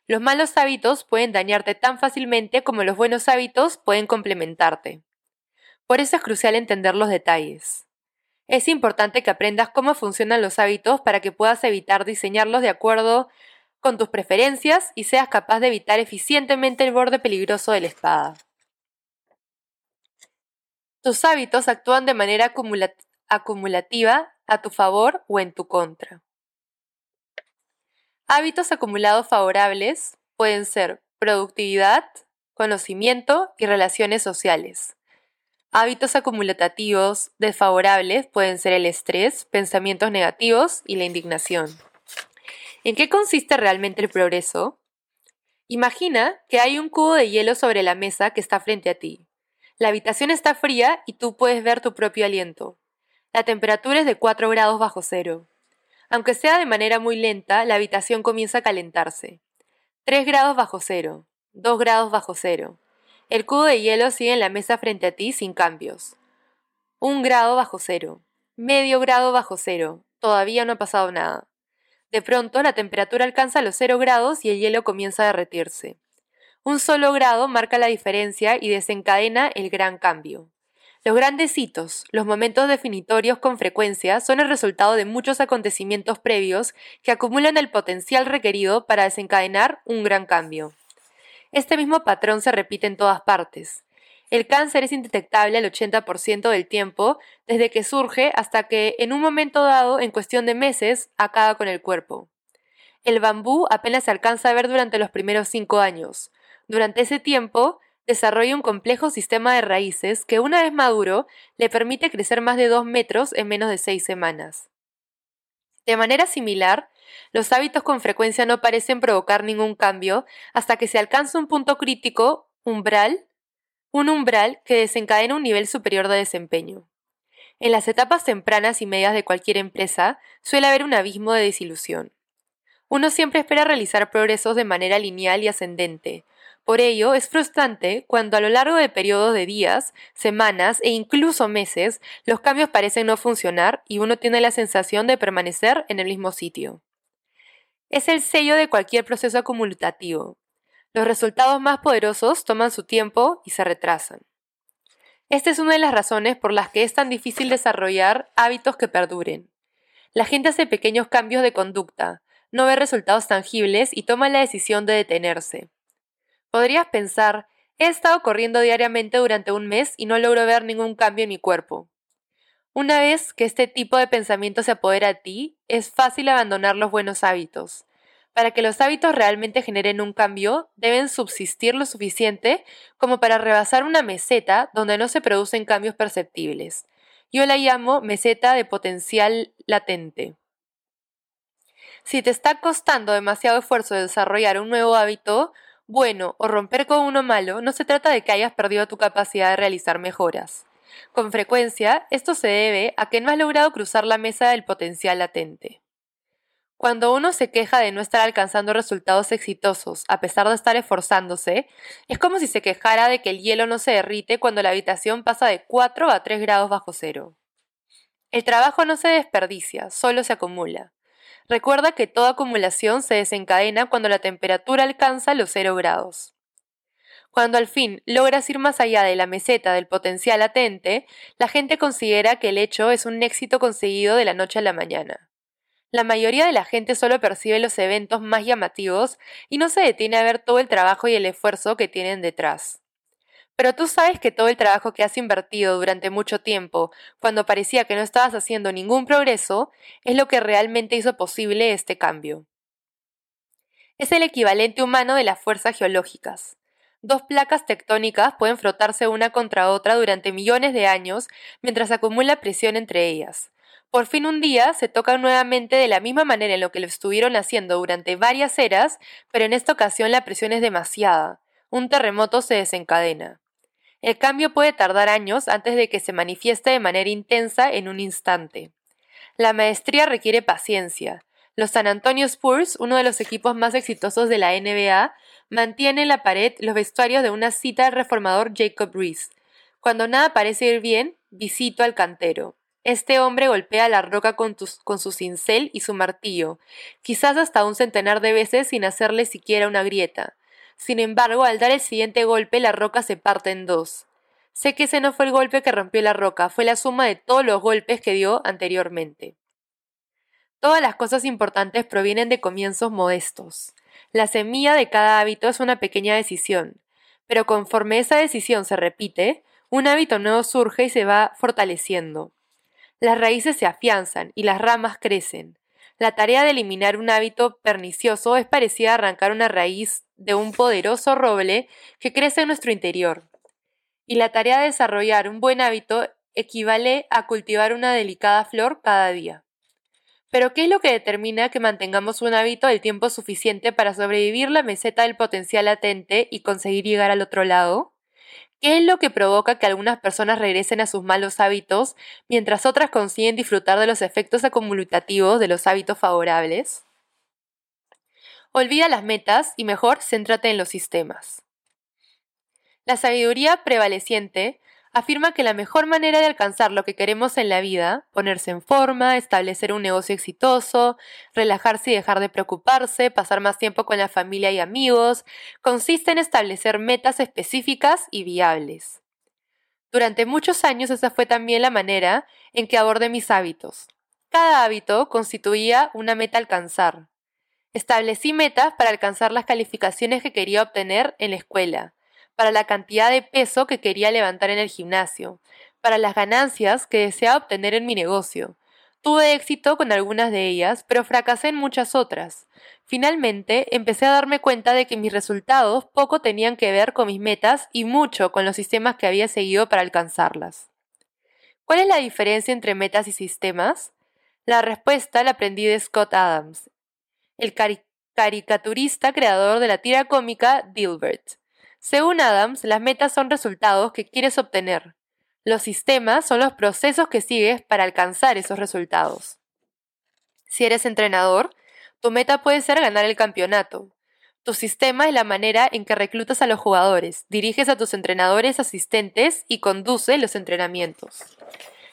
Los malos hábitos pueden dañarte tan fácilmente como los buenos hábitos pueden complementarte. Por eso es crucial entender los detalles. Es importante que aprendas cómo funcionan los hábitos para que puedas evitar diseñarlos de acuerdo con tus preferencias y seas capaz de evitar eficientemente el borde peligroso de la espada. Tus hábitos actúan de manera acumulativa a tu favor o en tu contra. Hábitos acumulados favorables pueden ser productividad, conocimiento y relaciones sociales. Hábitos acumulativos desfavorables pueden ser el estrés, pensamientos negativos y la indignación. ¿En qué consiste realmente el progreso? Imagina que hay un cubo de hielo sobre la mesa que está frente a ti. La habitación está fría y tú puedes ver tu propio aliento. La temperatura es de 4 grados bajo cero. Aunque sea de manera muy lenta, la habitación comienza a calentarse. 3 grados bajo cero, 2 grados bajo cero. El cubo de hielo sigue en la mesa frente a ti sin cambios. 1 grado bajo cero, medio grado bajo cero. Todavía no ha pasado nada. De pronto la temperatura alcanza los 0 grados y el hielo comienza a derretirse. Un solo grado marca la diferencia y desencadena el gran cambio. Los grandes hitos, los momentos definitorios con frecuencia, son el resultado de muchos acontecimientos previos que acumulan el potencial requerido para desencadenar un gran cambio. Este mismo patrón se repite en todas partes. El cáncer es indetectable al 80% del tiempo, desde que surge hasta que, en un momento dado, en cuestión de meses, acaba con el cuerpo. El bambú apenas se alcanza a ver durante los primeros cinco años. Durante ese tiempo, desarrolla un complejo sistema de raíces que, una vez maduro, le permite crecer más de dos metros en menos de seis semanas. De manera similar, los hábitos con frecuencia no parecen provocar ningún cambio hasta que se alcanza un punto crítico, umbral, un umbral que desencadena un nivel superior de desempeño. En las etapas tempranas y medias de cualquier empresa suele haber un abismo de desilusión. Uno siempre espera realizar progresos de manera lineal y ascendente. Por ello, es frustrante cuando a lo largo de periodos de días, semanas e incluso meses los cambios parecen no funcionar y uno tiene la sensación de permanecer en el mismo sitio. Es el sello de cualquier proceso acumulativo. Los resultados más poderosos toman su tiempo y se retrasan. Esta es una de las razones por las que es tan difícil desarrollar hábitos que perduren. La gente hace pequeños cambios de conducta, no ve resultados tangibles y toma la decisión de detenerse. Podrías pensar, he estado corriendo diariamente durante un mes y no logro ver ningún cambio en mi cuerpo. Una vez que este tipo de pensamiento se apodera de ti, es fácil abandonar los buenos hábitos. Para que los hábitos realmente generen un cambio, deben subsistir lo suficiente como para rebasar una meseta donde no se producen cambios perceptibles. Yo la llamo meseta de potencial latente. Si te está costando demasiado esfuerzo desarrollar un nuevo hábito, bueno o romper con uno malo, no se trata de que hayas perdido tu capacidad de realizar mejoras. Con frecuencia, esto se debe a que no has logrado cruzar la mesa del potencial latente. Cuando uno se queja de no estar alcanzando resultados exitosos a pesar de estar esforzándose, es como si se quejara de que el hielo no se derrite cuando la habitación pasa de 4 a 3 grados bajo cero. El trabajo no se desperdicia, solo se acumula. Recuerda que toda acumulación se desencadena cuando la temperatura alcanza los 0 grados. Cuando al fin logras ir más allá de la meseta del potencial latente, la gente considera que el hecho es un éxito conseguido de la noche a la mañana. La mayoría de la gente solo percibe los eventos más llamativos y no se detiene a ver todo el trabajo y el esfuerzo que tienen detrás. Pero tú sabes que todo el trabajo que has invertido durante mucho tiempo, cuando parecía que no estabas haciendo ningún progreso, es lo que realmente hizo posible este cambio. Es el equivalente humano de las fuerzas geológicas. Dos placas tectónicas pueden frotarse una contra otra durante millones de años mientras acumula presión entre ellas. Por fin un día se tocan nuevamente de la misma manera en lo que lo estuvieron haciendo durante varias eras, pero en esta ocasión la presión es demasiada. Un terremoto se desencadena. El cambio puede tardar años antes de que se manifieste de manera intensa en un instante. La maestría requiere paciencia. Los San Antonio Spurs, uno de los equipos más exitosos de la NBA, mantiene en la pared los vestuarios de una cita del reformador Jacob Reese. Cuando nada parece ir bien, visito al cantero. Este hombre golpea la roca con, su cincel y su martillo, quizás hasta un centenar de veces sin hacerle siquiera una grieta. Sin embargo, al dar el siguiente golpe, la roca se parte en dos. Sé que ese no fue el golpe que rompió la roca, fue la suma de todos los golpes que dio anteriormente. Todas las cosas importantes provienen de comienzos modestos. La semilla de cada hábito es una pequeña decisión, pero conforme esa decisión se repite, un hábito nuevo surge y se va fortaleciendo. Las raíces se afianzan y las ramas crecen. La tarea de eliminar un hábito pernicioso es parecida a arrancar una raíz de un poderoso roble que crece en nuestro interior. Y la tarea de desarrollar un buen hábito equivale a cultivar una delicada flor cada día. Pero ¿qué es lo que determina que mantengamos un hábito el tiempo suficiente para sobrevivir la meseta del potencial latente y conseguir llegar al otro lado? ¿Qué es lo que provoca que algunas personas regresen a sus malos hábitos mientras otras consiguen disfrutar de los efectos acumulativos de los hábitos favorables? Olvida las metas y mejor céntrate en los sistemas. La sabiduría prevaleciente afirma que la mejor manera de alcanzar lo que queremos en la vida, ponerse en forma, establecer un negocio exitoso, relajarse y dejar de preocuparse, pasar más tiempo con la familia y amigos, consiste en establecer metas específicas y viables. Durante muchos años esa fue también la manera en que abordé mis hábitos. Cada hábito constituía una meta a alcanzar. Establecí metas para alcanzar las calificaciones que quería obtener en la escuela, para la cantidad de peso que quería levantar en el gimnasio, para las ganancias que deseaba obtener en mi negocio. Tuve éxito con algunas de ellas, pero fracasé en muchas otras. Finalmente, empecé a darme cuenta de que mis resultados poco tenían que ver con mis metas y mucho con los sistemas que había seguido para alcanzarlas. ¿Cuál es la diferencia entre metas y sistemas? La respuesta la aprendí de Scott Adams, el caricaturista creador de la tira cómica Dilbert. Según Adams, las metas son resultados que quieres obtener. Los sistemas son los procesos que sigues para alcanzar esos resultados. Si eres entrenador, tu meta puede ser ganar el campeonato. Tu sistema es la manera en que reclutas a los jugadores, diriges a tus entrenadores asistentes y conduces los entrenamientos.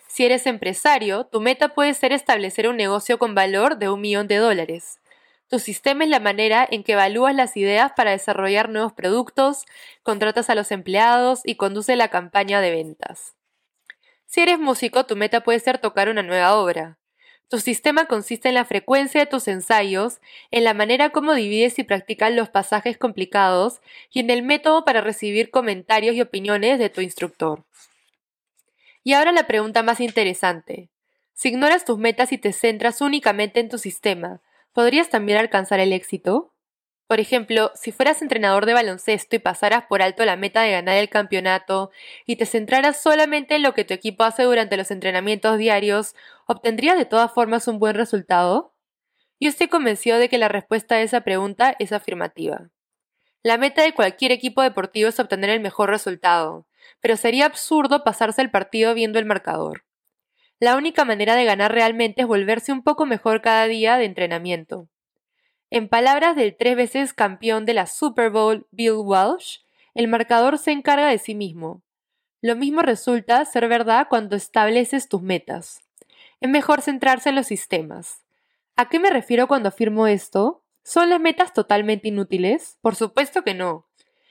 Si eres empresario, tu meta puede ser establecer un negocio con valor de un millón de dólares. Tu sistema es la manera en que evalúas las ideas para desarrollar nuevos productos, contratas a los empleados y conduce la campaña de ventas. Si eres músico, tu meta puede ser tocar una nueva obra. Tu sistema consiste en la frecuencia de tus ensayos, en la manera como divides y practicas los pasajes complicados y en el método para recibir comentarios y opiniones de tu instructor. Y ahora la pregunta más interesante. Si ignoras tus metas y te centras únicamente en tu sistema, ¿podrías también alcanzar el éxito? Por ejemplo, si fueras entrenador de baloncesto y pasaras por alto la meta de ganar el campeonato y te centraras solamente en lo que tu equipo hace durante los entrenamientos diarios, ¿obtendrías de todas formas un buen resultado? Yo estoy convencido de que la respuesta a esa pregunta es afirmativa. La meta de cualquier equipo deportivo es obtener el mejor resultado, pero sería absurdo pasarse el partido viendo el marcador. La única manera de ganar realmente es volverse un poco mejor cada día de entrenamiento. En palabras del tres veces campeón de la Super Bowl Bill Walsh, el marcador se encarga de sí mismo. Lo mismo resulta ser verdad cuando estableces tus metas. Es mejor centrarse en los sistemas. ¿A qué me refiero cuando afirmo esto? ¿Son las metas totalmente inútiles? Por supuesto que no.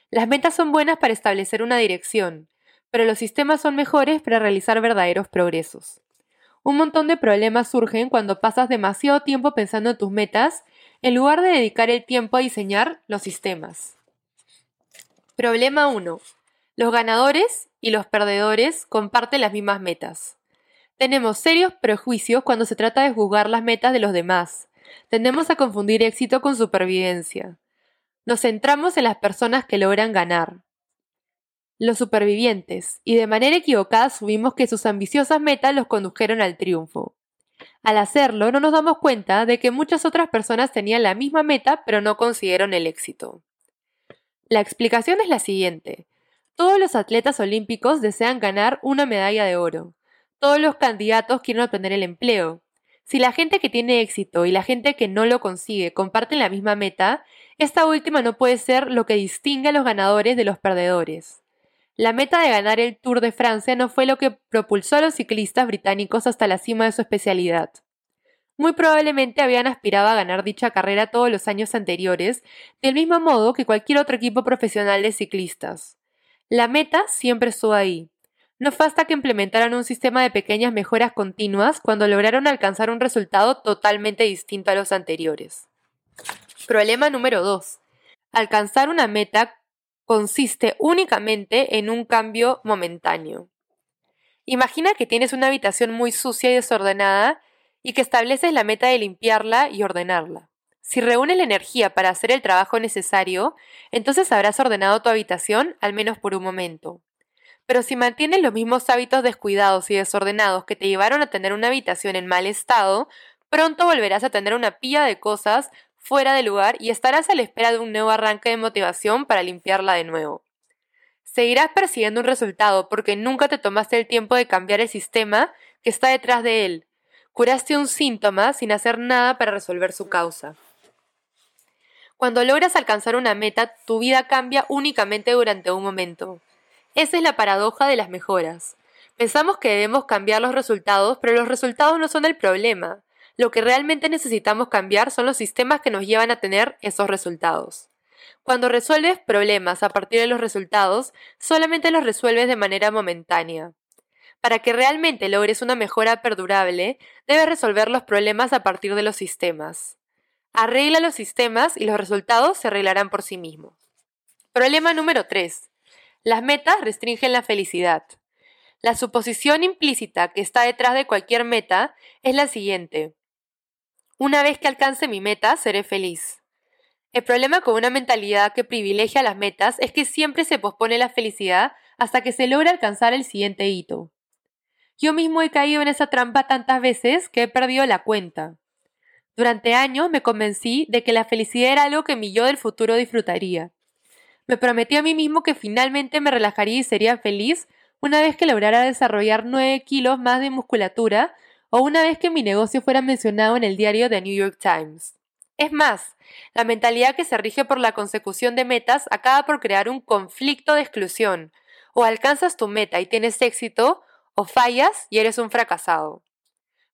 Las metas son buenas para establecer una dirección, pero los sistemas son mejores para realizar verdaderos progresos. Un montón de problemas surgen cuando pasas demasiado tiempo pensando en tus metas en lugar de dedicar el tiempo a diseñar los sistemas. Problema 1. Los ganadores y los perdedores comparten las mismas metas. Tenemos serios prejuicios cuando se trata de juzgar las metas de los demás. Tendemos a confundir éxito con supervivencia. Nos centramos en las personas que logran ganar. Los supervivientes, y de manera equivocada asumimos que sus ambiciosas metas los condujeron al triunfo. Al hacerlo, no nos damos cuenta de que muchas otras personas tenían la misma meta pero no consiguieron el éxito. La explicación es la siguiente. Todos los atletas olímpicos desean ganar una medalla de oro. Todos los candidatos quieren obtener el empleo. Si la gente que tiene éxito y la gente que no lo consigue comparten la misma meta, esta última no puede ser lo que distingue a los ganadores de los perdedores. La meta de ganar el Tour de Francia no fue lo que propulsó a los ciclistas británicos hasta la cima de su especialidad. Muy probablemente habían aspirado a ganar dicha carrera todos los años anteriores, del mismo modo que cualquier otro equipo profesional de ciclistas. La meta siempre estuvo ahí. No fue hasta que implementaron un sistema de pequeñas mejoras continuas cuando lograron alcanzar un resultado totalmente distinto a los anteriores. Problema número 2. Alcanzar una meta consiste únicamente en un cambio momentáneo. Imagina que tienes una habitación muy sucia y desordenada y que estableces la meta de limpiarla y ordenarla. Si reúnes la energía para hacer el trabajo necesario, entonces habrás ordenado tu habitación al menos por un momento. Pero si mantienes los mismos hábitos descuidados y desordenados que te llevaron a tener una habitación en mal estado, pronto volverás a tener una pila de cosas fuera de lugar y estarás a la espera de un nuevo arranque de motivación para limpiarla de nuevo. Seguirás persiguiendo un resultado porque nunca te tomaste el tiempo de cambiar el sistema que está detrás de él. Curaste un síntoma sin hacer nada para resolver su causa. Cuando logras alcanzar una meta, tu vida cambia únicamente durante un momento. Esa es la paradoja de las mejoras. Pensamos que debemos cambiar los resultados, pero los resultados no son el problema. Lo que realmente necesitamos cambiar son los sistemas que nos llevan a tener esos resultados. Cuando resuelves problemas a partir de los resultados, solamente los resuelves de manera momentánea. Para que realmente logres una mejora perdurable, debes resolver los problemas a partir de los sistemas. Arregla los sistemas y los resultados se arreglarán por sí mismos. Problema número 3. Las metas restringen la felicidad. La suposición implícita que está detrás de cualquier meta es la siguiente. Una vez que alcance mi meta, seré feliz. El problema con una mentalidad que privilegia las metas es que siempre se pospone la felicidad hasta que se logra alcanzar el siguiente hito. Yo mismo he caído en esa trampa tantas veces que he perdido la cuenta. Durante años me convencí de que la felicidad era algo que mi yo del futuro disfrutaría. Me prometí a mí mismo que finalmente me relajaría y sería feliz una vez que lograra desarrollar nueve kilos más de musculatura o una vez que mi negocio fuera mencionado en el diario The New York Times. Es más, la mentalidad que se rige por la consecución de metas acaba por crear un conflicto de exclusión. O alcanzas tu meta y tienes éxito, o fallas y eres un fracasado.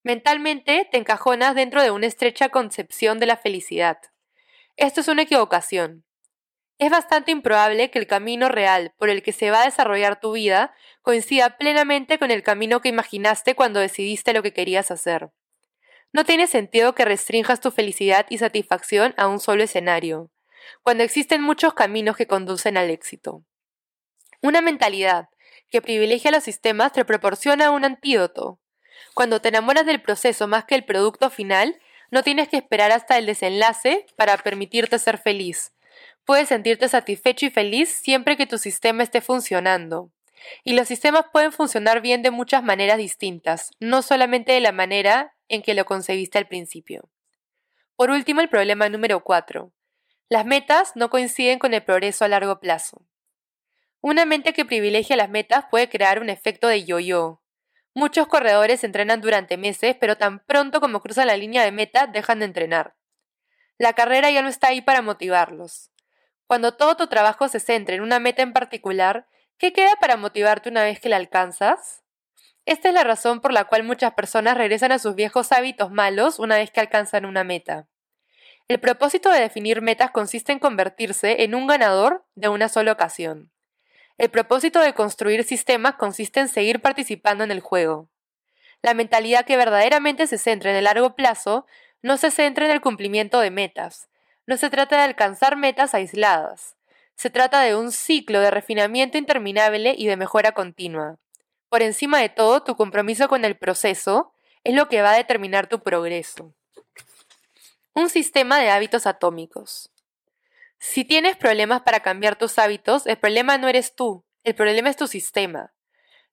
Mentalmente te encajonas dentro de una estrecha concepción de la felicidad. Esto es una equivocación. Es bastante improbable que el camino real por el que se va a desarrollar tu vida coincida plenamente con el camino que imaginaste cuando decidiste lo que querías hacer. No tiene sentido que restringas tu felicidad y satisfacción a un solo escenario, cuando existen muchos caminos que conducen al éxito. Una mentalidad que privilegia los sistemas te proporciona un antídoto. Cuando te enamoras del proceso más que el producto final, no tienes que esperar hasta el desenlace para permitirte ser feliz, Puedes sentirte satisfecho y feliz siempre que tu sistema esté funcionando. Y los sistemas pueden funcionar bien de muchas maneras distintas, no solamente de la manera en que lo concebiste al principio. Por último, el problema número 4. Las metas no coinciden con el progreso a largo plazo. Una mente que privilegia las metas puede crear un efecto de yo-yo. Muchos corredores entrenan durante meses, pero tan pronto como cruzan la línea de meta dejan de entrenar. La carrera ya no está ahí para motivarlos. Cuando todo tu trabajo se centra en una meta en particular, ¿qué queda para motivarte una vez que la alcanzas? Esta es la razón por la cual muchas personas regresan a sus viejos hábitos malos una vez que alcanzan una meta. El propósito de definir metas consiste en convertirse en un ganador de una sola ocasión. El propósito de construir sistemas consiste en seguir participando en el juego. La mentalidad que verdaderamente se centra en el largo plazo no se centra en el cumplimiento de metas, no se trata de alcanzar metas aisladas. Se trata de un ciclo de refinamiento interminable y de mejora continua. Por encima de todo, tu compromiso con el proceso es lo que va a determinar tu progreso. Un sistema de hábitos atómicos. Si tienes problemas para cambiar tus hábitos, el problema no eres tú, el problema es tu sistema.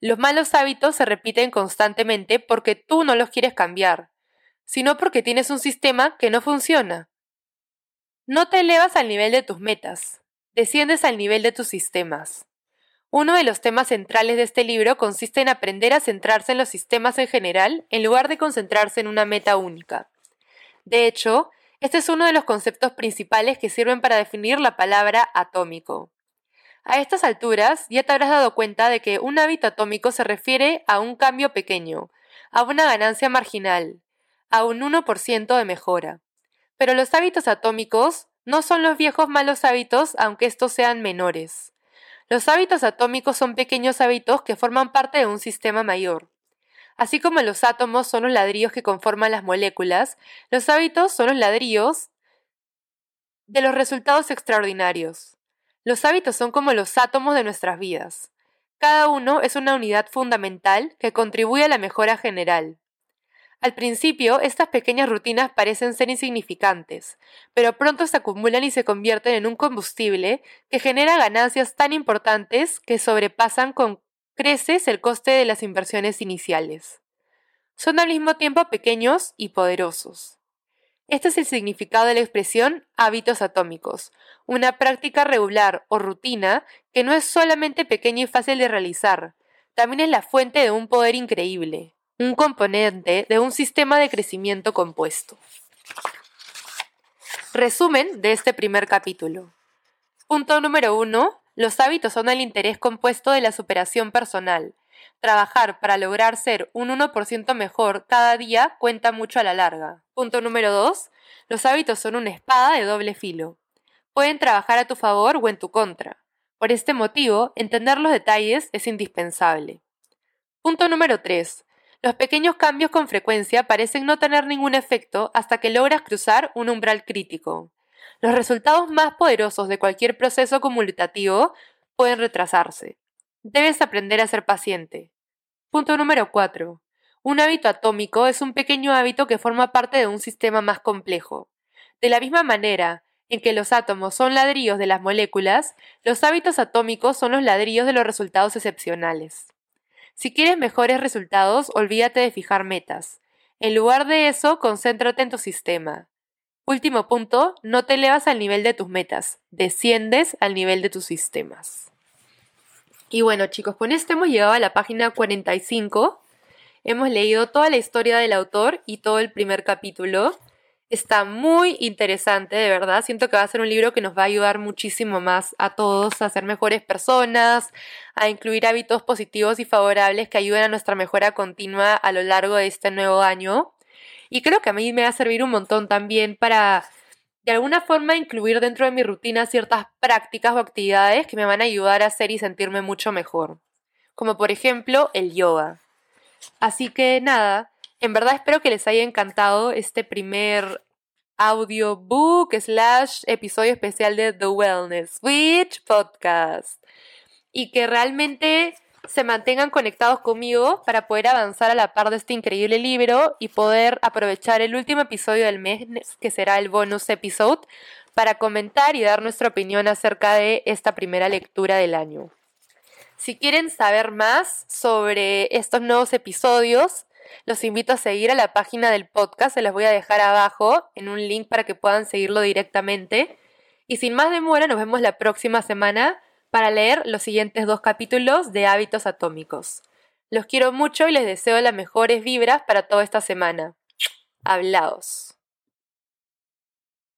Los malos hábitos se repiten constantemente porque tú no los quieres cambiar, sino porque tienes un sistema que no funciona. No te elevas al nivel de tus metas, desciendes al nivel de tus sistemas. Uno de los temas centrales de este libro consiste en aprender a centrarse en los sistemas en general en lugar de concentrarse en una meta única. De hecho, este es uno de los conceptos principales que sirven para definir la palabra atómico. A estas alturas ya te habrás dado cuenta de que un hábito atómico se refiere a un cambio pequeño, a una ganancia marginal, a un 1% de mejora. Pero los hábitos atómicos no son los viejos malos hábitos aunque estos sean menores. Los hábitos atómicos son pequeños hábitos que forman parte de un sistema mayor. Así como los átomos son los ladrillos que conforman las moléculas, los hábitos son los ladrillos de los resultados extraordinarios. Los hábitos son como los átomos de nuestras vidas. Cada uno es una unidad fundamental que contribuye a la mejora general. Al principio, estas pequeñas rutinas parecen ser insignificantes, pero pronto se acumulan y se convierten en un combustible que genera ganancias tan importantes que sobrepasan con creces el coste de las inversiones iniciales. Son al mismo tiempo pequeños y poderosos. Este es el significado de la expresión hábitos atómicos, una práctica regular o rutina que no es solamente pequeña y fácil de realizar, también es la fuente de un poder increíble, un componente de un sistema de crecimiento compuesto. Resumen de este primer capítulo. Punto número uno. Los hábitos son el interés compuesto de la superación personal. Trabajar para lograr ser un 1% mejor cada día cuenta mucho a la larga. Punto número 2. Los hábitos son una espada de doble filo. Pueden trabajar a tu favor o en tu contra. Por este motivo, entender los detalles es indispensable. Punto número 3. Los pequeños cambios con frecuencia parecen no tener ningún efecto hasta que logras cruzar un umbral crítico. Los resultados más poderosos de cualquier proceso cumulativo pueden retrasarse. Debes aprender a ser paciente. Punto número 4. Un hábito atómico es un pequeño hábito que forma parte de un sistema más complejo. De la misma manera en que los átomos son ladrillos de las moléculas, los hábitos atómicos son los ladrillos de los resultados excepcionales. Si quieres mejores resultados, olvídate de fijar metas. En lugar de eso, concéntrate en tu sistema. Último punto, no te elevas al nivel de tus metas, desciendes al nivel de tus sistemas. Y bueno chicos, con esto hemos llegado a la página 45. Hemos leído toda la historia del autor y todo el primer capítulo. Está muy interesante, de verdad. Siento que va a ser un libro que nos va a ayudar muchísimo más a todos a ser mejores personas, a incluir hábitos positivos y favorables que ayuden a nuestra mejora continua a lo largo de este nuevo año. Y creo que a mí me va a servir un montón también para de alguna forma incluir dentro de mi rutina ciertas prácticas o actividades que me van a ayudar a hacer y sentirme mucho mejor. Como por ejemplo el yoga. Así que nada, en verdad espero que les haya encantado este primer audiobook slash episodio especial de The Wellness Switch Podcast. Y que realmente se mantengan conectados conmigo para poder avanzar a la par de este increíble libro y poder aprovechar el último episodio del mes, que será el bonus episode, para comentar y dar nuestra opinión acerca de esta primera lectura del año. Si quieren saber más sobre estos nuevos episodios, los invito a seguir a la página del podcast, se las voy a dejar abajo en un link para que puedan seguirlo directamente. Y sin más demora, nos vemos la próxima semana para leer los siguientes dos capítulos de Hábitos Atómicos. Los quiero mucho y les deseo las mejores vibras para toda esta semana. Hablaos.